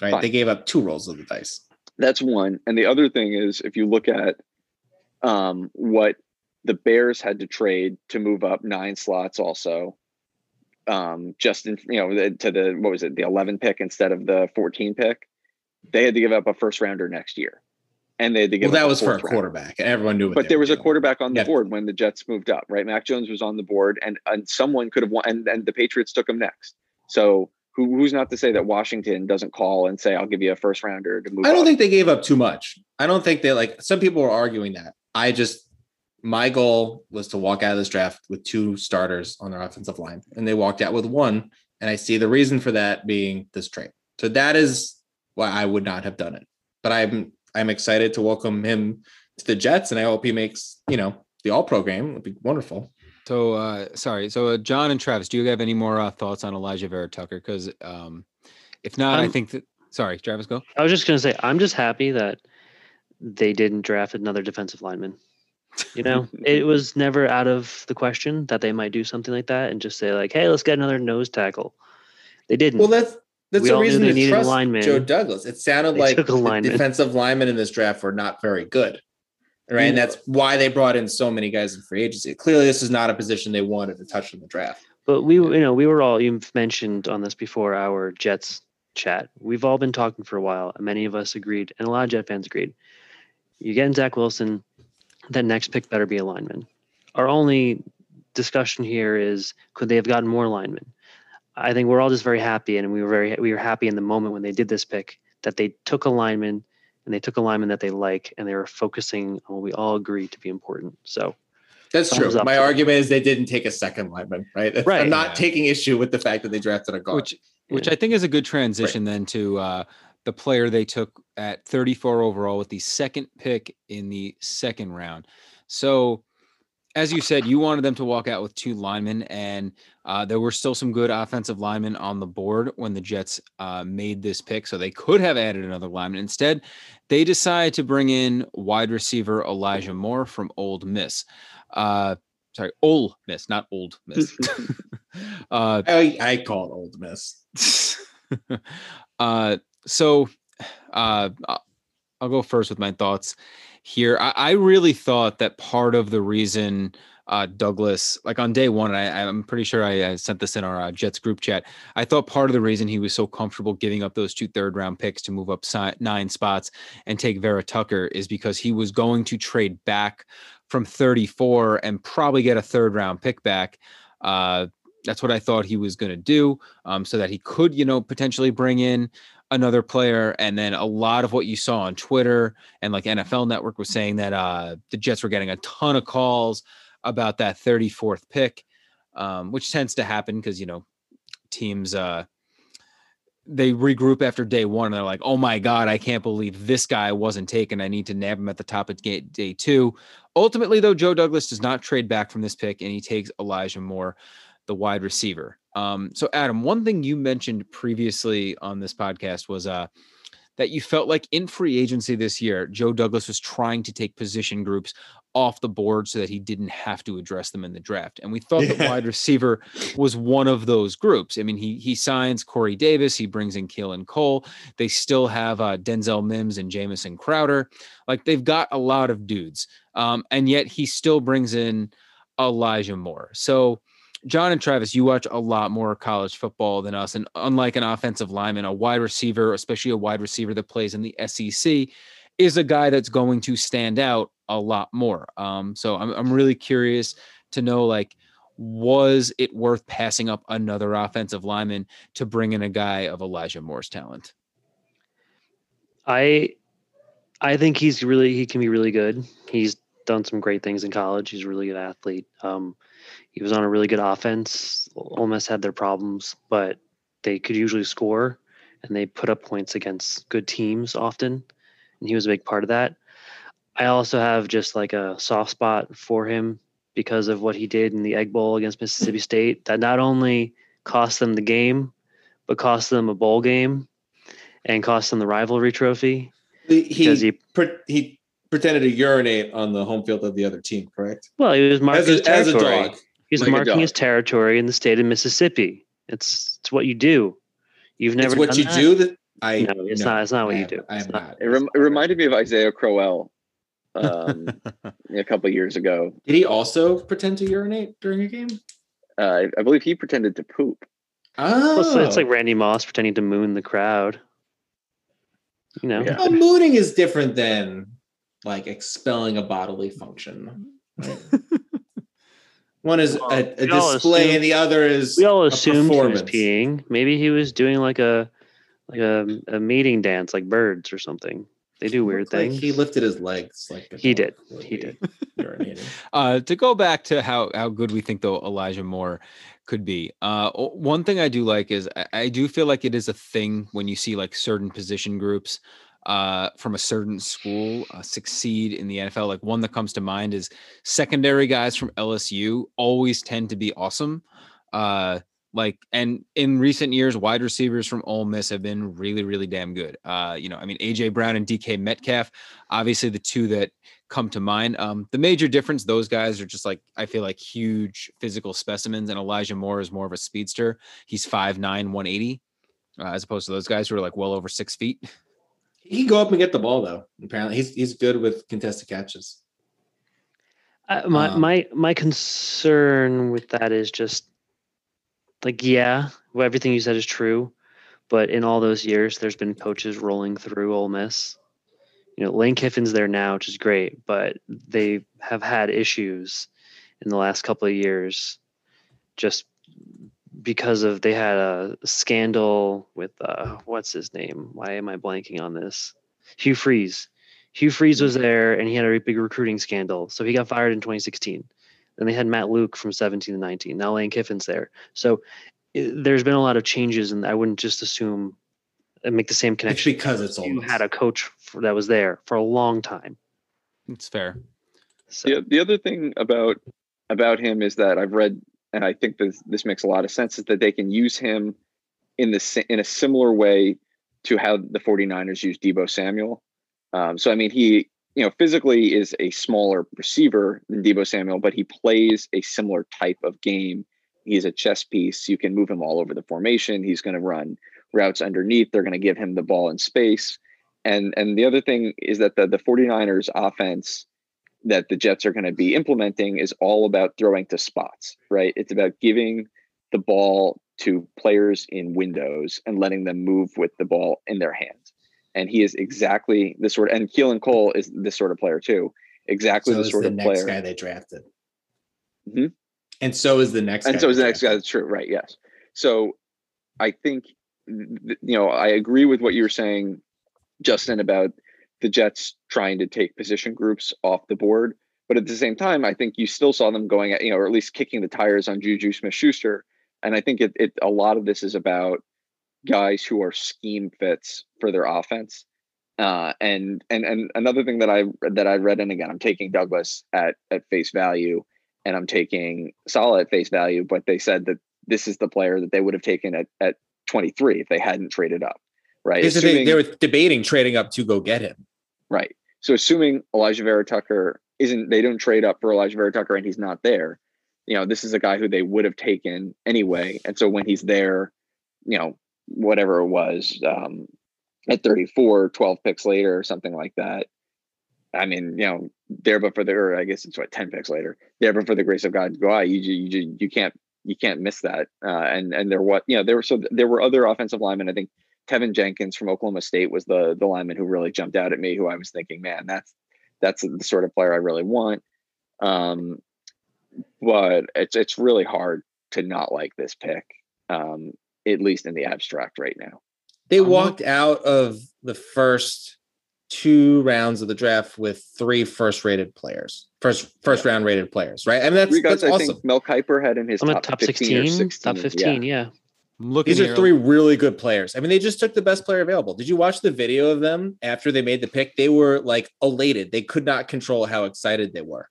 Right, Fine. they gave up two rolls of the dice. That's one, and the other thing is if you look at um, what the Bears had to trade to move up nine slots, also um, just in, you know, to the, what was it, the 11 pick instead of the 14 pick, they had to give up a first rounder next year. And they had to give well, that was for a quarterback. Everyone knew But there was doing. a quarterback on the yeah. board when the Jets moved up, right? Mac Jones was on the board and, and someone could have won, and, and the Patriots took him next. So who, who's not to say that Washington doesn't call and say, I'll give you a first rounder to move I don't up. think they gave up too much. I don't think they like, some people were arguing that. I just, my goal was to walk out of this draft with two starters on their offensive line, and they walked out with one. And I see the reason for that being this trade. So that is why I would not have done it. But I'm I'm excited to welcome him to the Jets, and I hope he makes you know the All Pro game. It'd be wonderful. So uh, sorry. So uh, John and Travis, do you have any more uh, thoughts on Alijah Vera-Tucker? Because um, if not, I think that. Sorry, Travis, go. I was just going to say I'm just happy that they didn't draft another defensive lineman. You know, (laughs) it was never out of the question that they might do something like that and just say like, "Hey, let's get another nose tackle." They didn't. Well, that's that's we the reason they needed trust lineman. Joe Douglas. It sounded they like the defensive linemen in this draft were not very good, right? And that's why they brought in so many guys in free agency. Clearly, this is not a position they wanted to touch in the draft. But we, you know, we were all you've mentioned on this before our Jets chat. We've all been talking for a while, and many of us agreed, and a lot of Jet fans agreed. You get in Zach Wilson, that next pick better be a lineman. Our only discussion here is could they have gotten more linemen? I think we're all just very happy, and we were very we were happy in the moment when they did this pick that they took a lineman and they took a lineman that they like, and they were focusing on what we all agree to be important. So that's true. My argument is they didn't take a second lineman, right? right. I'm not yeah. taking issue with the fact that they drafted a guard, which which yeah. I think is a good transition right. then to uh, the player they took at 34 overall with the second pick in the second round. So, as you said, you wanted them to walk out with two linemen, and uh, there were still some good offensive linemen on the board when the Jets uh, made this pick. So they could have added another lineman. Instead, they decided to bring in wide receiver Elijah Moore from Old Miss. Uh, sorry, Ole Miss, not Old Miss. (laughs) (laughs) uh, I, I call it Old Miss. (laughs) uh, so uh, I'll go first with my thoughts here. I, I really thought that part of the reason uh, Douglas, like on day one, I, am pretty sure I, I, sent this in our uh, Jets group chat. I thought part of the reason he was so comfortable giving up those two third round picks to move up si- nine spots and take Vera Tucker is because he was going to trade back from 34 and probably get a third round pick back. Uh, that's what I thought he was going to do, um, so that he could, you know, potentially bring in another player. And then a lot of what you saw on Twitter and like NFL Network was saying that uh, the Jets were getting a ton of calls about that 34th pick, um, which tends to happen because, you know, teams, uh, they regroup after day one and they're like, oh my God, I can't believe this guy wasn't taken. I need to nab him at the top of day two. Ultimately, though, Joe Douglas does not trade back from this pick and he takes Elijah Moore. The wide receiver. Um, so Adam, one thing you mentioned previously on this podcast was uh, that you felt like in free agency this year, Joe Douglas was trying to take position groups off the board so that he didn't have to address them in the draft. And we thought yeah. that wide receiver was one of those groups. I mean, he he signs Corey Davis, he brings in Keelan Cole. They still have uh, Denzel Mims and Jamison Crowder. Like they've got a lot of dudes, um, and yet he still brings in Elijah Moore. So John and Travis, you watch a lot more college football than us. And unlike an offensive lineman, a wide receiver, especially a wide receiver that plays in the SEC, is a guy that's going to stand out a lot more. Um, so I'm, I'm really curious to know like, was it worth passing up another offensive lineman to bring in a guy of Elijah Moore's talent? I I think he's really he can be really good. He's done some great things in college. He's a really good athlete. Um, he was on a really good offense. Ole Miss had their problems, but they could usually score and they put up points against good teams often. And he was a big part of that. I also have just like a soft spot for him because of what he did in the Egg Bowl against Mississippi State. That not only cost them the game, but cost them a bowl game and cost them the rivalry trophy. He he, he pretended to urinate on the home field of the other team, correct? Well, he was marking as as a dog. He's like marking his territory in the state of Mississippi. It's it's what you do. You've never it's what you that? do. That I no, it's no, not. It's not what I you do. I am not. It, rem- it, reminded me of Isaiah Crowell um, (laughs) a couple years ago. Did he also pretend to urinate during a game? Uh, I believe he pretended to poop. Oh, well, so it's like Randy Moss pretending to moon the crowd. You know, yeah. well, mooning is different than like expelling a bodily function. Right? (laughs) One is well, a, a display, assume, and the other is we all assumed he was peeing. Maybe he was doing like a like a, a meeting dance, like birds or something. They do weird things. Like he lifted his legs, like he did. He did. (laughs) uh, to go back to how how good we think though Elijah Moore could be. Uh, one thing I do like is I, I do feel like it is a thing when you see like certain position groups uh, from a certain school uh, succeed in the NFL. Like one that comes to mind is secondary guys from LSU always tend to be awesome. Uh, like and in recent years, wide receivers from Ole Miss have been really, really damn good. Uh, you know, I mean AJ Brown and DK Metcalf, obviously the two that come to mind. Um, the major difference, those guys are just like I feel like huge physical specimens, and Elijah Moore is more of a speedster. He's 5'9, 180, uh, as opposed to those guys who are like well over six feet. (laughs) He can go up and get the ball though. Apparently, he's he's good with contested catches. Uh, my um, my my concern with that is just like yeah, well, everything you said is true, but in all those years, there's been coaches rolling through Ole Miss. You know, Lane Kiffin's there now, which is great, but they have had issues in the last couple of years, just because of they had a scandal with uh, what's his name? Why am I blanking on this? Hugh Freeze. Hugh Freeze was there, and he had a big recruiting scandal, so he got fired in 2016. Then they had Matt Luke from 17 to 19. Now Lane Kiffin's there, so it, there's been a lot of changes, and I wouldn't just assume and make the same connection. It's because it's you had a coach for, that was there for a long time. It's fair. So. The, the other thing about about him is that I've read and I think this this makes a lot of sense, is that they can use him in the in a similar way to how the 49ers use Deebo Samuel. Um, so I mean, he you know physically is a smaller receiver than Deebo Samuel, but he plays a similar type of game. He's a chess piece. You can move him all over the formation. He's going to run routes underneath. They're going to give him the ball in space. And and the other thing is that the the 49ers offense that the Jets are going to be implementing is all about throwing to spots, right? It's about giving the ball to players in windows and letting them move with the ball in their hands. And he is exactly the sort of, and Keelan Cole is this sort of player too. Exactly so the sort the of player. guy they drafted. Mm-hmm. And so is the next. And so is the next guy. That's true, right? Yes. So I think you know I agree with what you're saying, Justin, about the Jets trying to take position groups off the board. But at the same time, I think you still saw them going at, you know, or at least kicking the tires on Juju Smith Schuster. And I think it, it a lot of this is about guys who are scheme fits for their offense. Uh, and and and another thing that I that I read, and again, I'm taking Douglas at at face value, and I'm taking Saleh at face value, but they said that this is the player that they would have taken at, at 23 if they hadn't traded up, right? Assuming, they, were debating trading up to go get him. Right. So assuming Alijah Vera-Tucker isn't, they don't trade up for Alijah Vera-Tucker and he's not there, you know, this is a guy who they would have taken anyway. And so when he's there, you know, whatever it was, um, at 34, 12 picks later or something like that. I mean, you know, there but for the, or I guess it's what 10 picks later, there but for the grace of God, go out. You, you, you, you can't, you can't miss that. Uh, and, and there, what, you know, there were, so there were other offensive linemen. I think Teven Jenkins from Oklahoma State was the, the lineman who really jumped out at me, who I was thinking, man, that's, that's the sort of player I really want. Um, but it's, it's really hard to not like this pick. Um, at least in the abstract right now. They walked out of the first two rounds of the draft with three first rated players, first first round rated players, right? I mean that's, three guys that's I awesome. think Mel Kiper had in his top, top 16, 16 top 15, yeah. yeah. These are three really good players. I mean, they just took the best player available. Did you watch the video of them after they made the pick? They were like elated. They could not control how excited they were.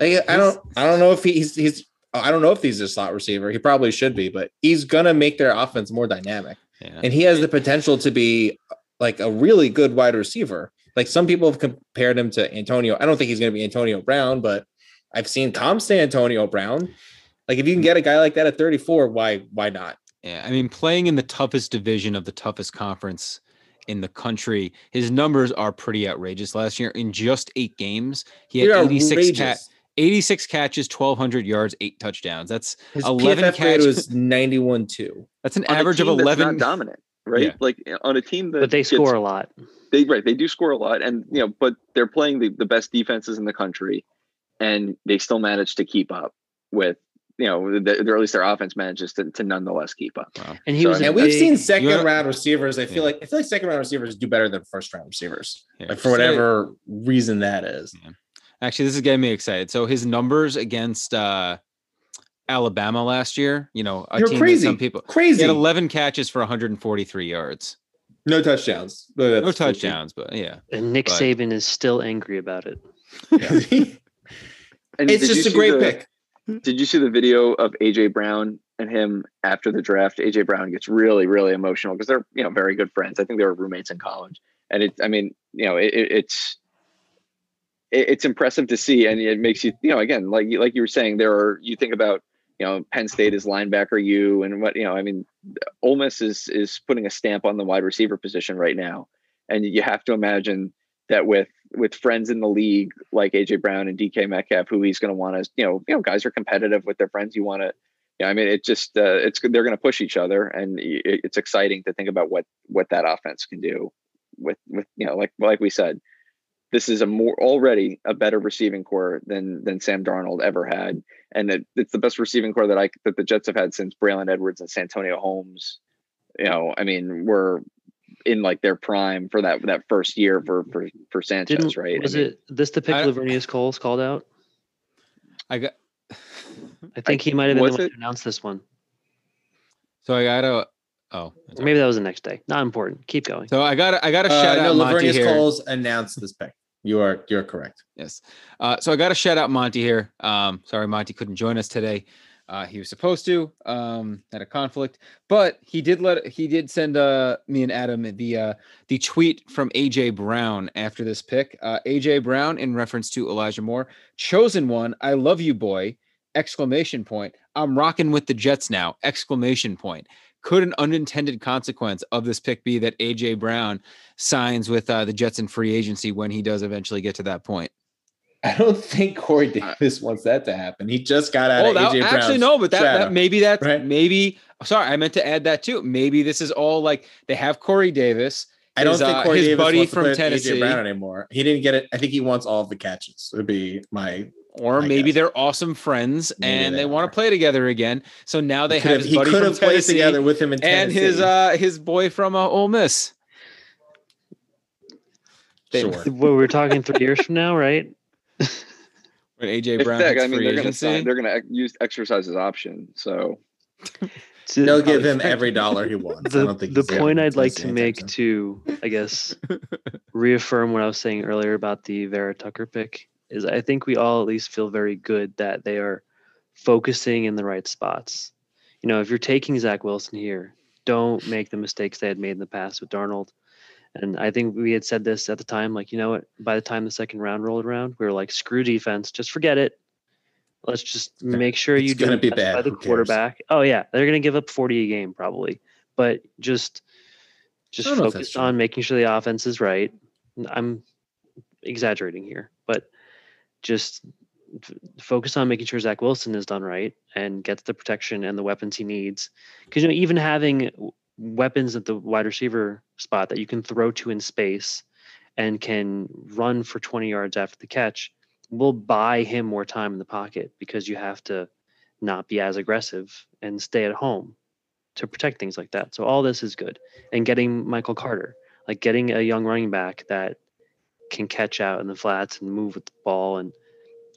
Like, I don't, I don't know if he's he's I don't know if he's a slot receiver. He probably should be, but he's gonna make their offense more dynamic. Yeah. And he has the potential to be like a really good wide receiver. Like some people have compared him to Antonio. I don't think he's gonna be Antonio Brown, but I've seen comps to Antonio Brown. Like if you can get a guy like that at 34, why why not? Yeah, I mean, playing in the toughest division of the toughest conference in the country, his numbers are pretty outrageous. Last year, in just eight games, he had 86 cat, 86 catches, 1,200 yards, eight touchdowns. That's His 11 PFF catches. was 91 2. That's an on average of 11. dominant, right? Yeah. Like eh, on a team that. But they gets, score a lot. They Right. They do score a lot. And, you know, but they're playing the, the best defenses in the country. And they still manage to keep up with you know, the, or at least their offense manages to, to nonetheless keep up. Wow. And he so, was, and we've seen second round receivers. I feel yeah. like I feel like second round receivers do better than first round receivers, yeah. like for whatever reason that is. Yeah. Actually, this is getting me excited. So his numbers against uh, Alabama last year, you know, a You're team crazy. some people crazy. He had 11 catches for 143 yards. No touchdowns. No touchdowns, but yeah. And Nick but, Saban is still angry about it. Yeah. (laughs) and it's just a great the, pick. Mm-hmm. Did you see the video of AJ Brown and him after the draft? AJ Brown gets really, really emotional because they're you know very good friends. I think they were roommates in college, and it. I mean, you know, it, it's it's impressive to see, and it makes you, you know, again, like like you were saying, there are you think about, you know, Penn State is linebacker you, and what you know, I mean, Ole Miss is is putting a stamp on the wide receiver position right now, and you have to imagine that with with friends in the league like AJ Brown and DK Metcalf, who he's going to want to, you know, you know, guys are competitive with their friends. You want to, yeah, I mean, it just uh, it's they're going to push each other, and it's exciting to think about what what that offense can do with with you know, like like we said, this is a more already a better receiving corps than than Sam Darnold ever had, and it, it's the best receiving corps that I that the Jets have had since Braylon Edwards and Santonio Holmes. You know, I mean, we're in like their prime for that that first year for for for Sanchez, Didn't, right? Was I mean, it this the pick Laveranues Coles called out? I got. I think I, he might have been the one it? to announce this one. So I gotta Oh, maybe that was the next day. Not important. Keep going. So I got I got a uh, shout no, out Monty here. Coles announced this pick. You are you're correct. Yes. Uh, so I got to shout out Monty here. Um, sorry, Monty couldn't join us today. Uh, he was supposed to. Um, had a conflict, but he did let he did send uh, me and Adam the uh, the tweet from AJ Brown after this pick. Uh, AJ Brown in reference to Elijah Moore, chosen one. I love you, boy! Exclamation point. I'm rocking with the Jets now! Exclamation point could an unintended consequence of this pick be that AJ Brown signs with uh, the Jets in free agency when he does eventually get to that point? (laughs) I don't think Corey Davis wants that to happen. He just got out oh, of that, AJ Brown. Actually, no, but that, that maybe that's right? maybe. Sorry, I meant to add that too. Maybe this is all like they have Corey Davis. I don't think uh, Corey his Davis buddy from Tennessee AJ Brown anymore. He didn't get it. I think he wants all of the catches. It would be my or maybe guess. they're awesome friends maybe and they, they want to play together again. So now they have his he buddy could have played together with him in and his uh his boy from uh, Ole Miss. They, sure. Well, we're talking three years from now, right? When AJ Brown, I mean, they're going to sign. They're going to use exercise his option. So (laughs) they'll give him every dollar he wants. The, the point I'd like to make to, I guess, (laughs) reaffirm what I was saying earlier about the Vera Tucker pick is I think we all at least feel very good that they are focusing in the right spots. You know, if you're taking Zach Wilson here, don't make the mistakes they had made in the past with Darnold. And I think we had said this at the time, like, you know what, by the time the second round rolled around, we were like, screw defense, just forget it. Let's just make sure It's you do gonna be best bad. by the Who cares? quarterback. Oh yeah, they're gonna give up 40 a game probably. But just just I don't know if that's focus on making sure the offense is right. I'm exaggerating here, but just f- focus on making sure Zach Wilson is done right and gets the protection and the weapons he needs. Because you know, even having weapons at the wide receiver spot that you can throw to in space and can run for 20 yards after the catch will buy him more time in the pocket because you have to not be as aggressive and stay at home to protect things like that. So all this is good. And getting Michael Carter, like getting a young running back that can catch out in the flats and move with the ball and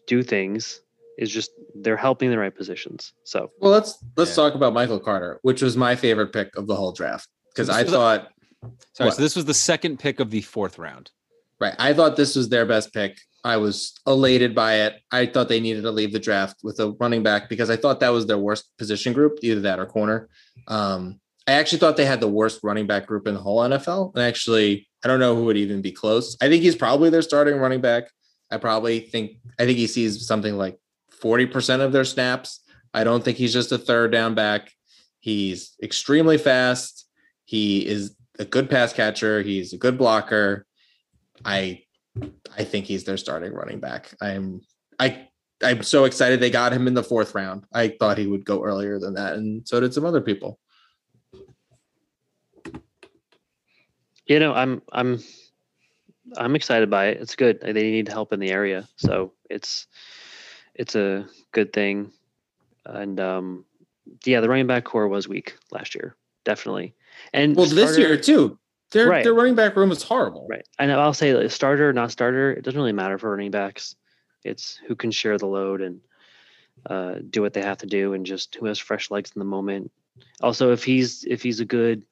do things is just they're helping the right positions. So Well, let's let's Yeah. talk about Michael Carter, which was my favorite pick of the whole draft because I was a- thought Sorry, What? so this was the second pick of the fourth round. right, I thought this was their best pick. I was elated by it. I thought they needed to leave the draft with a running back because I thought that was their worst position group, either that or corner. Um, I actually thought they had the worst running back group in the whole NFL. And actually, I don't know who would even be close. I think he's probably their starting running back. I probably think I think he sees something like 40% of their snaps. I don't think he's just a third down back. He's extremely fast. He is a good pass catcher. He's a good blocker. I I think he's their starting running back. I'm I I'm so excited they got him in the fourth round. I thought he would go earlier than that, and so did some other people. you know, I'm I'm I'm excited by it. It's good. They need help in the area, so it's it's a good thing. And um, yeah, the running back corps was weak last year, definitely. And Well, this year too, their Right. their running back room is horrible. right? And I'll say like, starter, not starter. It doesn't really matter for running backs. It's who can share the load and uh, do what they have to do, and just who has fresh legs in the moment. Also, if he's if he's a good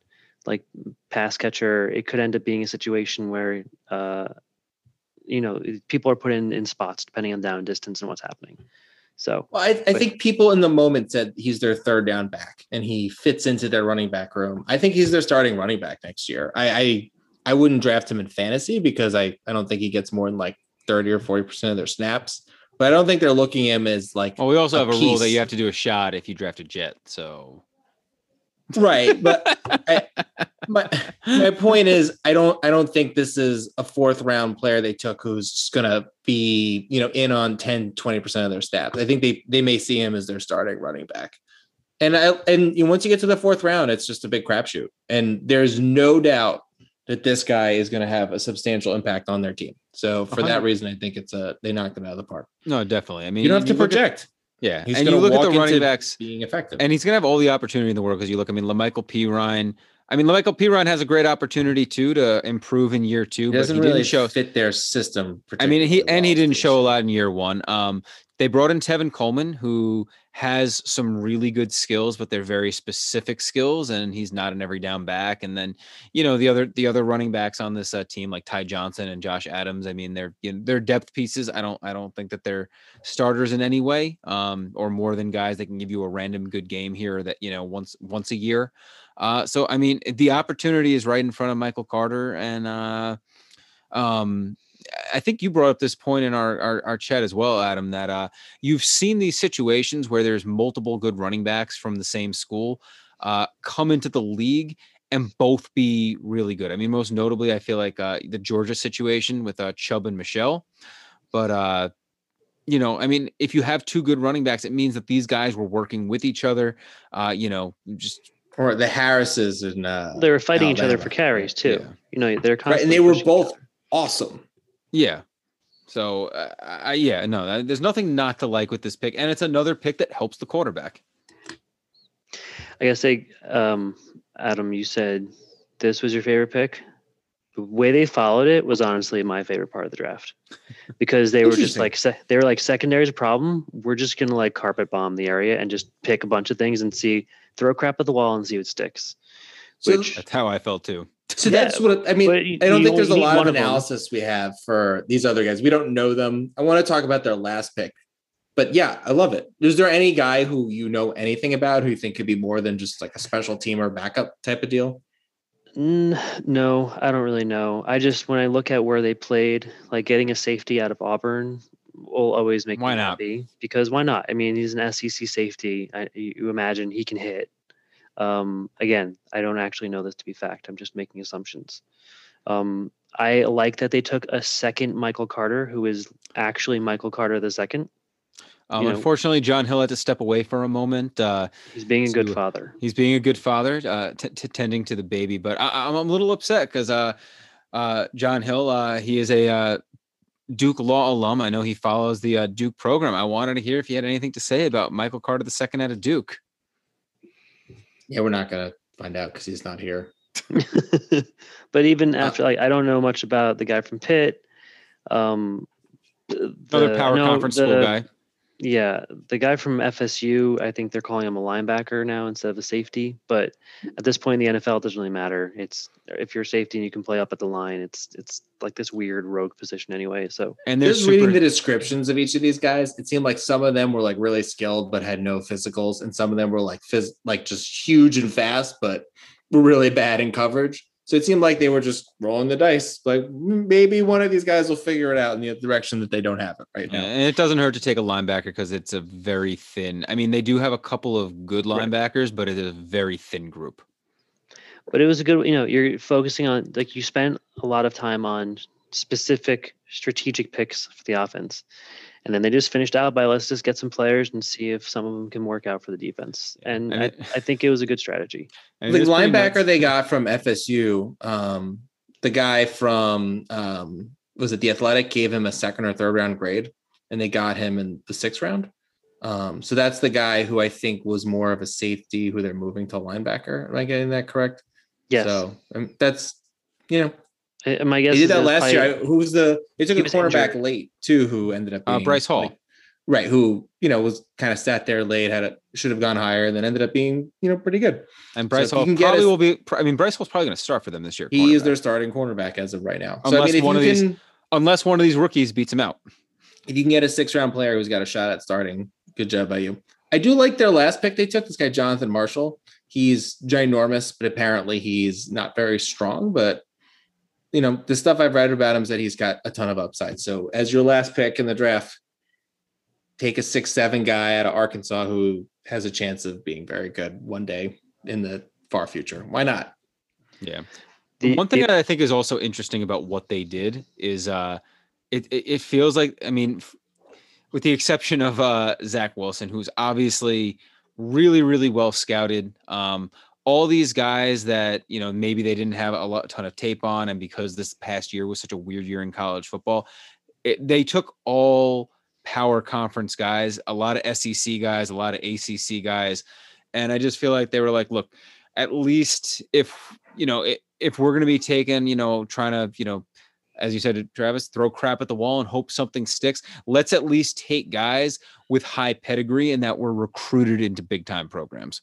like pass catcher, it could end up being a situation where uh, you know people are put in in spots depending on down distance and what's happening. So Well, I, I But- think people in the moment said he's their third down back, and he fits into their running back room. I think he's their starting running back next year. I I, I wouldn't draft him in fantasy because I I don't think he gets more than like thirty or forty percent of their snaps. But I don't think they're looking at him as like Well, we also a have a rule that you have to do a shot if you draft a jet. So right. But I, my my point is I don't I don't think this is a fourth round player they took who's just gonna be you know in on 10 20% of their stats. I think they they may see him as their starting running back. And I and you know, once you get to the fourth round, it's just a big crapshoot. And there's no doubt that this guy is going to have a substantial impact on their team. So for that reason, I think it's a they knocked it out of the park. no, definitely. I mean, You don't have to project yeah, He's and you look at the running backs, being effective. and he's gonna have all the opportunity in the world because you look. I mean, La'Mical Perine. I mean, La'Mical Perine has a great opportunity too to improve in year two, he doesn't he really didn't show. fit their system. I mean, he and he didn't show a lot in year one. Um, they brought in Tevin Coleman, who has some really good skills, but they're very specific skills, and he's not an every down back. And then, you know, the other the other running backs on this uh, team, like Ty Johnson and Josh Adams. I mean, they're you know, they're depth pieces. I don't I don't think that they're starters in any way, um, or more than guys that can give you a random good game here that you know once once a year. Uh, so I mean, the opportunity is right in front of Michael Carter, and uh, um, I think you brought up this point in our, our our chat as well, Adam, that uh, you've seen these situations where there's multiple good running backs from the same school uh, come into the league and both be really good. I mean, most notably, I feel like uh, the Georgia situation with uh, Chubb and Michel, but uh, you know, I mean, if you have two good running backs, it means that these guys were working with each other. Uh, you know, just or the Harrises and uh, they were fighting each other for carries too. Yeah. You know, they're right, and they were pushing each both other. awesome. Yeah. So, uh, I, yeah, no, there's nothing not to like with this pick, and it's another pick that helps the quarterback. I guess they, um, Adam, you said this was your favorite pick. The way they followed it was honestly my favorite part of the draft because they were just like se- they were like secondary's a problem. We're just gonna like carpet bomb the area and just pick a bunch of things and see throw crap at the wall and see what sticks. So Which That's how I felt too. So yeah, that's what I mean. I don't think there's a lot of analysis of we have for these other guys. We don't know them. I want to talk about their last pick. But yeah, I love it. Is there any guy who you know anything about who you think could be more than just like a special team or backup type of deal? No, I don't really know. I just when I look at where they played, like getting a safety out of Auburn will always make why me not? happy because why not? I mean, he's an SEC safety. I, you imagine he can hit. Um, again, I don't actually know this to be fact. I'm just making assumptions. Um, I like that they took a second Michael Carter, who is actually Michael Carter the second. Um, unfortunately, John Hill had to step away for a moment. Uh, he's being a to, good father. He's being a good father, uh, t- t- tending to the baby. But I- am a little upset because uh, uh, John Hill, uh, he is a uh, Duke Law alum. I know he follows the uh, Duke program. I wanted to hear if he had anything to say about Michael Carter II out of Duke. Yeah, we're not gonna find out because he's not here. (laughs) but even after, like, I don't know much about the guy from Pitt. Um, the, Another power conference the, school guy. Yeah, the guy from FSU, I think they're calling him a linebacker now instead of a safety. But at this point in the NFL, it doesn't really matter. It's if you're safety and you can play up at the line, it's it's like this weird rogue position anyway. So and there's super... reading the descriptions of each of these guys, it seemed like some of them were like really skilled but had no physicals, and some of them were like phys- like just huge and fast, but were really bad in coverage. So it seemed like they were just rolling the dice. Like maybe one of these guys will figure it out in the direction that they don't have it right now. And it doesn't hurt to take a linebacker because it's a very thin. I mean, they do have a couple of good linebackers, right. but it is a very thin group. But it was a good, you know, you're focusing on like you spent a lot of time on specific strategic picks for the offense. And then they just finished out by let's just get some players and see if some of them can work out for the defense. And, and I, I, think it was a good strategy. (sighs) The linebacker they got from FSU, um, the guy from um, was it the Athletic gave him a second or third round grade, and they got him in the sixth round. Um, so that's the guy who I think was more of a safety who they're moving to linebacker. Am I getting that correct? Yes. So um, that's you know my guess he did that last probably, year. Who was the? They took a cornerback injured. late too, who ended up uh, being, uh, Bryce Hall, like, right? Who you know was kind of sat there late, had a should have gone higher, and then ended up being you know pretty good. And Bryce so Hall probably will be. I mean, Bryce Hall's probably going to start for them this year. He is their starting cornerback as of right now. Unless so I mean, one of can, these, unless one of these rookies beats him out. If you can get a six round player who's got a shot at starting, good job by you. I do like their last pick they took. This guy Jonathan Marshall. He's ginormous, but apparently he's not very strong. But you know, the stuff I've read about him is that he's got a ton of upside. So as your last pick in the draft, take a six seven guy out of Arkansas who has a chance of being very good one day in the far future. Why not? Yeah. The, one thing that I think is also interesting about what they did is uh it it, it feels like I mean with the exception of uh Zach Wilson, who's obviously really, really well scouted. Um, all these guys that you know maybe they didn't have a lot, ton of tape on, and because this past year was such a weird year in college football, it, they took all power conference guys, a lot of SEC guys, a lot of ACC guys, and I just feel like they were like, look, at least if you know if we're going to be taking, you know, trying to you know as you said, Travis, throw crap at the wall and hope something sticks. Let's at least take guys with high pedigree and that were recruited into big time programs.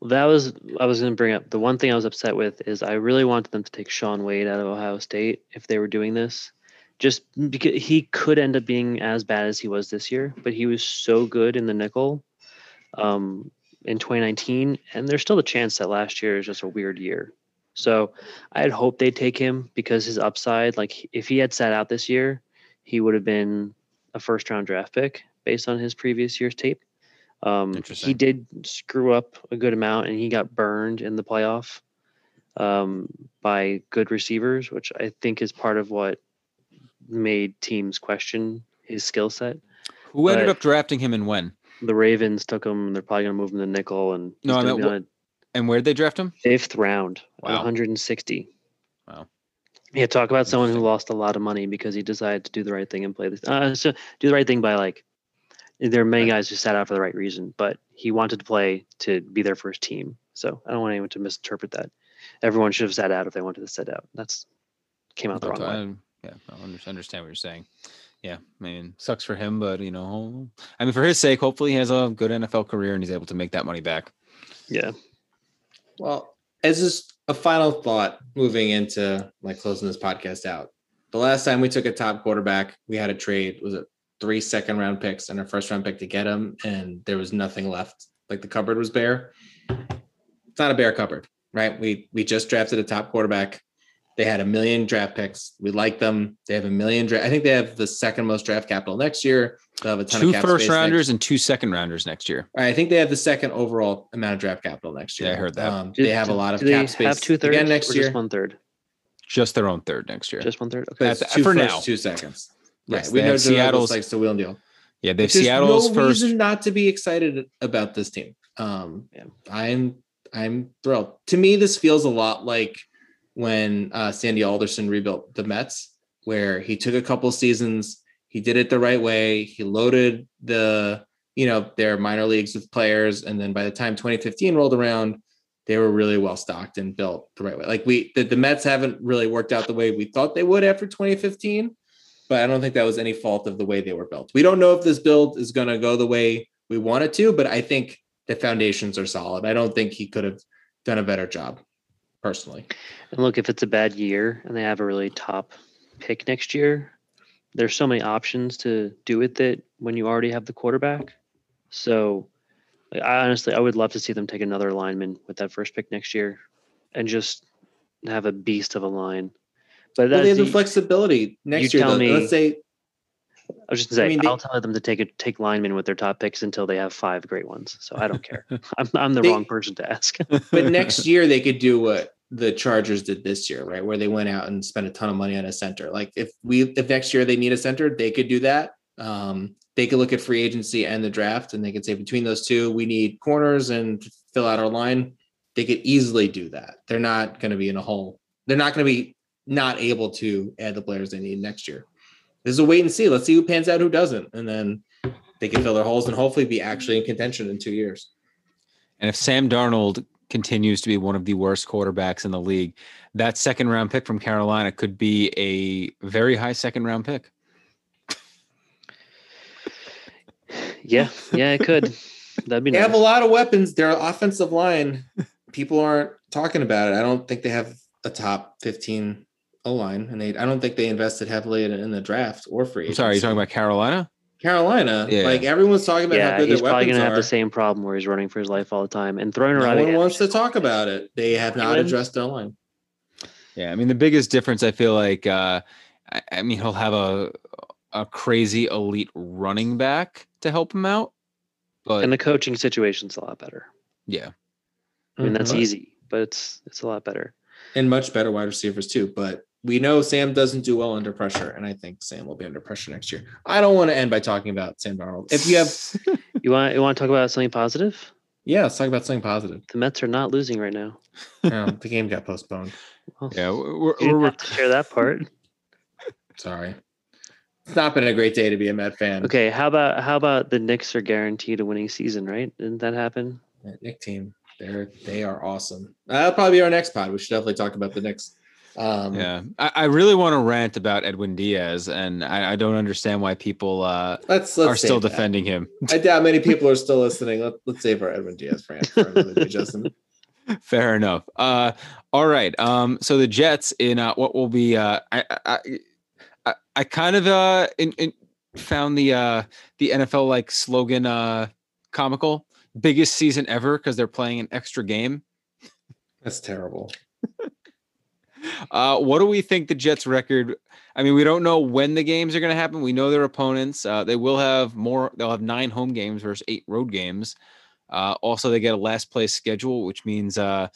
Well, that was I was going to bring up. The one thing I was upset with is I really wanted them to take Shaun Wade out of Ohio State if they were doing this. Just because he could end up being as bad as he was this year, but he was so good in the nickel um, in 2019, and there's still a chance that last year is just a weird year. So I had hoped they'd take him because his upside, like if he had sat out this year, he would have been a first round draft pick based on his previous year's tape. Um, he did screw up a good amount and he got burned in the playoff um, by good receivers, which I think is part of what made teams question his skill set. Who ended up drafting him and when? The Ravens took him. They're probably going to move him to nickel. And no, I mean, and where'd they draft him? Fifth round, wow. 160. Wow. Yeah, talk about someone who lost a lot of money because he decided to do the right thing and play this. Uh, so do the right thing by like. There are many guys who sat out for the right reason, but he wanted to play to be their first team. So I don't want anyone to misinterpret that. Everyone should have sat out if they wanted to sit out. That's came out the wrong way. Yeah, I understand what you're saying. Yeah, I mean, sucks for him, but you know, I mean, for his sake, hopefully he has a good NFL career and he's able to make that money back. Yeah, well, as this a final thought moving into like closing this podcast out. The last time we took a top quarterback, we had a trade. Was it three second round picks and a first round pick to get him, and there was nothing left. Like the cupboard was bare. It's not a bare cupboard, right? We we just drafted a top quarterback. They had a million draft picks. We like them. They have a million draft. I think they have the second most draft capital next year. They'll have a ton two of cap first space rounders next- and two second rounders next year. I think they have the second overall amount of draft capital next year. Yeah, I heard that. Um, Do- they have a lot of cap space Have two thirds again next or year. Just one third. Just their own third next year. Just one third. Okay. But At it's the- two for firsts, now. two seconds. Yes, right. We know have Seattle's Seattle's- likes to wheel and deal. yeah, they have There's Seattle's no first. reason not to be excited about this team. Um, Yeah. I'm I'm thrilled. To me, this feels a lot like when uh, Sandy Alderson rebuilt the Mets, where he took a couple seasons, he did it the right way, he loaded the you know their minor leagues with players, and then by the time 2015 rolled around, they were really well stocked and built the right way. Like we, the, the Mets haven't really worked out the way we thought they would after 2015 but I don't think that was any fault of the way they were built. We don't know if this build is going to go the way we want it to, but I think the foundations are solid. I don't think he could have done a better job personally. And look, if it's a bad year and they have a really top pick next year, there's so many options to do with it when you already have the quarterback. So, I honestly, I would love to see them take another lineman with that first pick next year, and just have a beast of a line. But Well, they have that's the flexibility next you year. tell though. me- Let's say I was just gonna say, I mean, they- I'll tell them to take a take linemen with their top picks until they have five great ones. So I don't care. (laughs) I'm I'm the They- wrong person to ask. (laughs) but next year they could do what the Chargers did this year, right? Where they went out and spent a ton of money on a center. Like if we if next year they need a center, they could do that. Um, they could look at free agency and the draft, and they could say between those two, we need corners and fill out our line. They could easily do that. They're not going to be in a hole. They're not going to be not able to add the players they need next year. This is a wait and see. Let's see who pans out, who doesn't, and then they can fill their holes and hopefully be actually in contention in two years. And if Sam Darnold continues to be one of the worst quarterbacks in the league, that second round pick from Carolina could be a very high second round pick. yeah, yeah, it could. That'd be They nice. have a lot of weapons. Their offensive line, people aren't talking about it. I don't think they have a top 15 O line, and they I don't think they invested heavily in, in the draft or free. I'm sorry, you're talking about Carolina? Carolina. Yeah. Like everyone's talking about how yeah, good he's their probably weapons gonna are. have the same problem where he's running for his life all the time and throwing no around. one wants to talk about it. They have not addressed their line. Yeah, I mean the biggest difference I feel like uh I, I mean he'll have a a crazy elite running back to help him out. But And the coaching situation's a lot better. yeah. I mean, that's Mhm. easy, but it's it's a lot better. and much better wide receivers too. But we know Sam doesn't do well under pressure, and I think Sam will be under pressure next year. I don't want to end by talking about Sam Darnold. If you have, (laughs) You want you want to talk about something positive? yeah, let's talk about something positive. The Mets are not losing right now. (laughs) No, the game got postponed. Well, Yeah, we're, we're, didn't we're have to share that part. (laughs) Sorry. It's not been a great day to be a Met fan. Okay, how about how about the Knicks are guaranteed a winning season, right? Didn't that happen? That Knick team, they're they are awesome. That'll probably be our next pod. We should definitely talk about the Knicks. Um, yeah. I, I really want to rant about Edwin Diaz, and I, I don't understand why people uh, let's let's are still that. defending him. I doubt many (laughs) people are still listening. Let, let's save our Edwin Diaz rant for another day, Justin. (laughs) Fair enough. Uh, all right. Um, so the Jets in uh, what will be uh, I, I, I, I kind of uh, in, in found the uh, the NFL like slogan uh, comical. Biggest season ever because they're playing an extra game. That's terrible. Uh, what do we think the Jets record? I mean, we don't know when the games are going to happen. We know their opponents. Uh, they will have more. They'll have nine home games versus eight road games. Uh, also, they get a last place schedule, which means uh,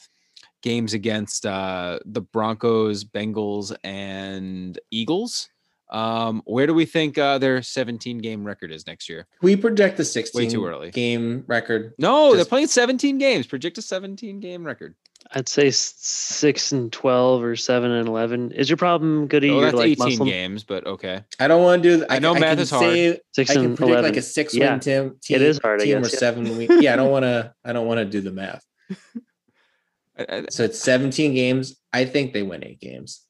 games against uh, the Broncos, Bengals, and Eagles. Um, where do we think uh, their 17 game record is next year? We project the 16 Way too early. game record. No, they're playing 17 games. Project a 17 game record. I'd say six and twelve or seven and eleven. Is your problem good? Oh, that's like 18 Muslim? games, but okay. I don't want to do. I know math can is hard. Say, Six I can and predict eleven. like a six Yeah. win team. team. It is hard, I Team guess, or yeah. seven win. Yeah, I don't want to. I don't want to do the math. (laughs) I- I- So it's 17 games. I think they win eight games.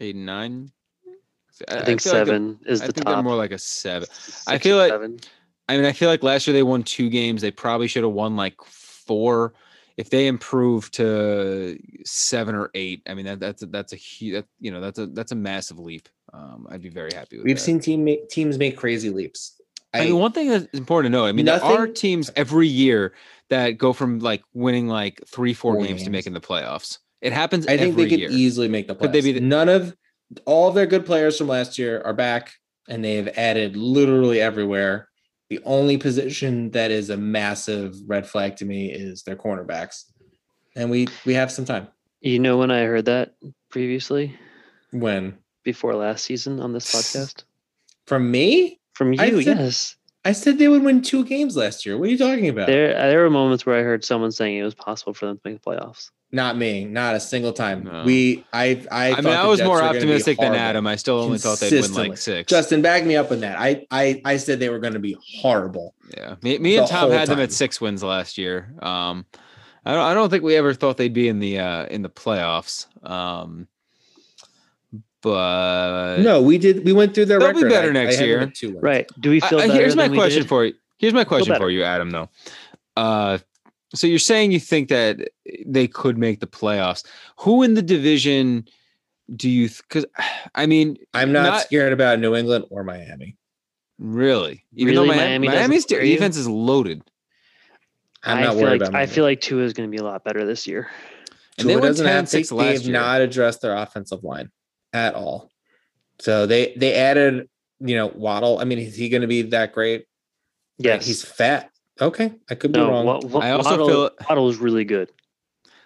eight and nine. I think feel like they're- seven is I the think they're top. more like a seven. I feel like- seven. I mean, I feel like last year they won two games. They probably should have won like four if they improve to seven or eight, I mean that that's a, that's a huge that, you know that's a that's a massive leap. Um, I'd be very happy with. We've that. seen team make, teams make crazy leaps. I, I, mean, one thing that's important to know. I mean, nothing, there are teams every year that go from like winning like three, four, four games, games, to making the playoffs. It happens. I think they could year. easily make the playoffs. Could they be the, none of all of their good players from last year are back, and they've added literally everywhere. The only position that is a massive red flag to me is their cornerbacks, and we we have some time. You know when I heard that previously? When before last season on this podcast? From me? From you, I said, yes. I said they would win two games last year. What are you talking about? There, there were moments where I heard someone saying it was possible for them to make the playoffs. Not me, not a single time. No. We, I, I. I mean, I was more optimistic than Adam. I still only thought they'd win like six. Justin, back me up on that. I, I, I said they were going to be horrible. Yeah, me, me and Tom had time. them at six wins last year. Um, I don't, I don't think we ever thought they'd be in the uh in the playoffs. Um, but no, we did. We went through their they'll record. be better I, next I year, right? Do we feel? I, here's my question for you. Here's my question for you, Adam. Though, uh, so you're saying you think that eh, they could make the playoffs? Who in the division do you? Because (sighs) I mean, I'm not, not, scared about New England or Miami. Really, even really? though Miami, Miami's defense is loaded. I'm not I feel worried like, about. I feel like Tua is going to be a lot better this year. And they doesn't have to, they've year. not addressed their offensive line at all. So they they added, you know, Waddle. I mean, is he going to be that great? Yes, he's fat. Okay, I could be no, wrong. W- w- I also Waddle, feel Waddle is really good.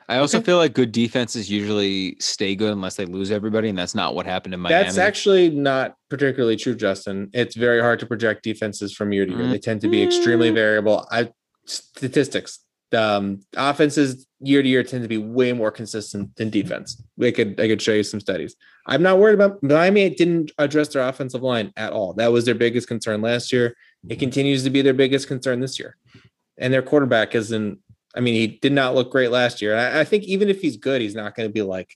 I also okay. feel like good defenses usually stay good unless they lose everybody, and that's not what happened in Miami. That's actually not particularly true, Justin. It's very hard to project defenses from year to year. Mm-hmm. They tend to be extremely variable. I statistics. Um, offenses year to year tend to be way more consistent than defense. We could I could show you some studies. I'm not worried about Miami. Didn't address their offensive line at all. That was their biggest concern last year. It continues to be their biggest concern this year. And their quarterback isn't. I mean, he did not look great last year. I, I think even if he's good, he's not going to be like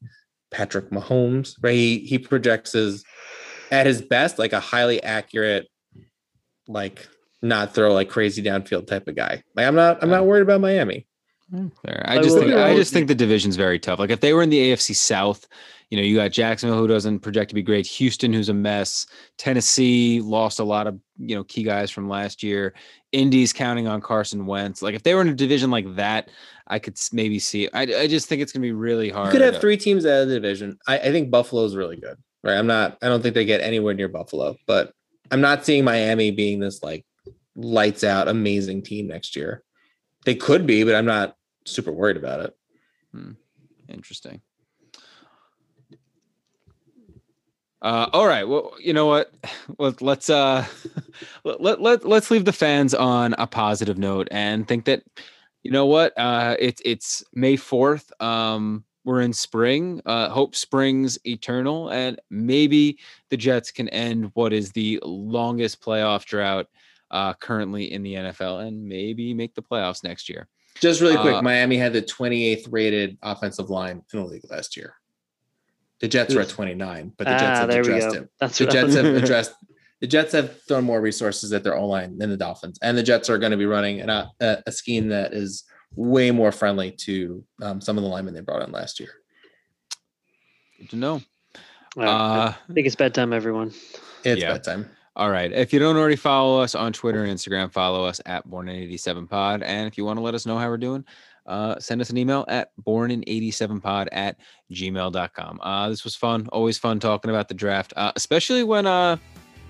Patrick Mahomes, right? He he projects as at his best like a highly accurate, like not throw like crazy downfield type of guy. Like I'm not I'm not worried about Miami. Hmm, fair. I just think I just think the division's very tough. Like if they were in the AFC South, you know, you got Jacksonville who doesn't project to be great, Houston who's a mess, Tennessee lost a lot of you know key guys from last year, Indy's counting on Carson Wentz. Like if they were in a division like that, I could maybe see. It. I I just think it's gonna be really hard. You could have three teams out of the division. I, I think Buffalo's really good. Right. I'm not. I don't think they get anywhere near Buffalo, but I'm not seeing Miami being this like lights out amazing team next year. They could be, but I'm not super worried about it. Hmm. Interesting. Uh, all right. Well, you know what? (laughs) Let, let's uh, (laughs) let, let let's leave the fans on a positive note and think that you know what? Uh, it's it's May fourth. Um, we're in spring. Uh, hope springs eternal, and maybe the Jets can end what is the longest playoff drought uh, currently in the NFL, and maybe make the playoffs next year. Just really quick, uh, Miami had the 28th rated offensive line in the league last year. The Jets were at 29, but the Jets ah, have addressed it. That's the Jets have (laughs) addressed. The Jets have thrown more resources at their O line than the Dolphins, and the Jets are going to be running an, a, a scheme that is way more friendly to um, some of the linemen they brought in last year. Good to know. Uh, I think it's bedtime, everyone. It's yeah. bedtime. All right. If you don't already follow us on Twitter and Instagram, follow us at Born in 87 Pod. And if you want to let us know how we're doing, uh, send us an email at born in 87 pod at gmail.com. Uh, this was fun. Always fun talking about the draft, uh, especially when, uh,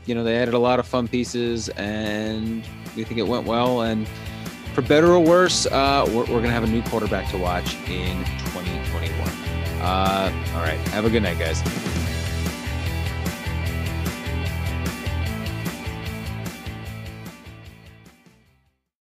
you know, they added a lot of fun pieces and we think it went well. And for better or worse, uh, we're, we're going to have a new quarterback to watch in 2021. Uh, all right. Have a good night, guys.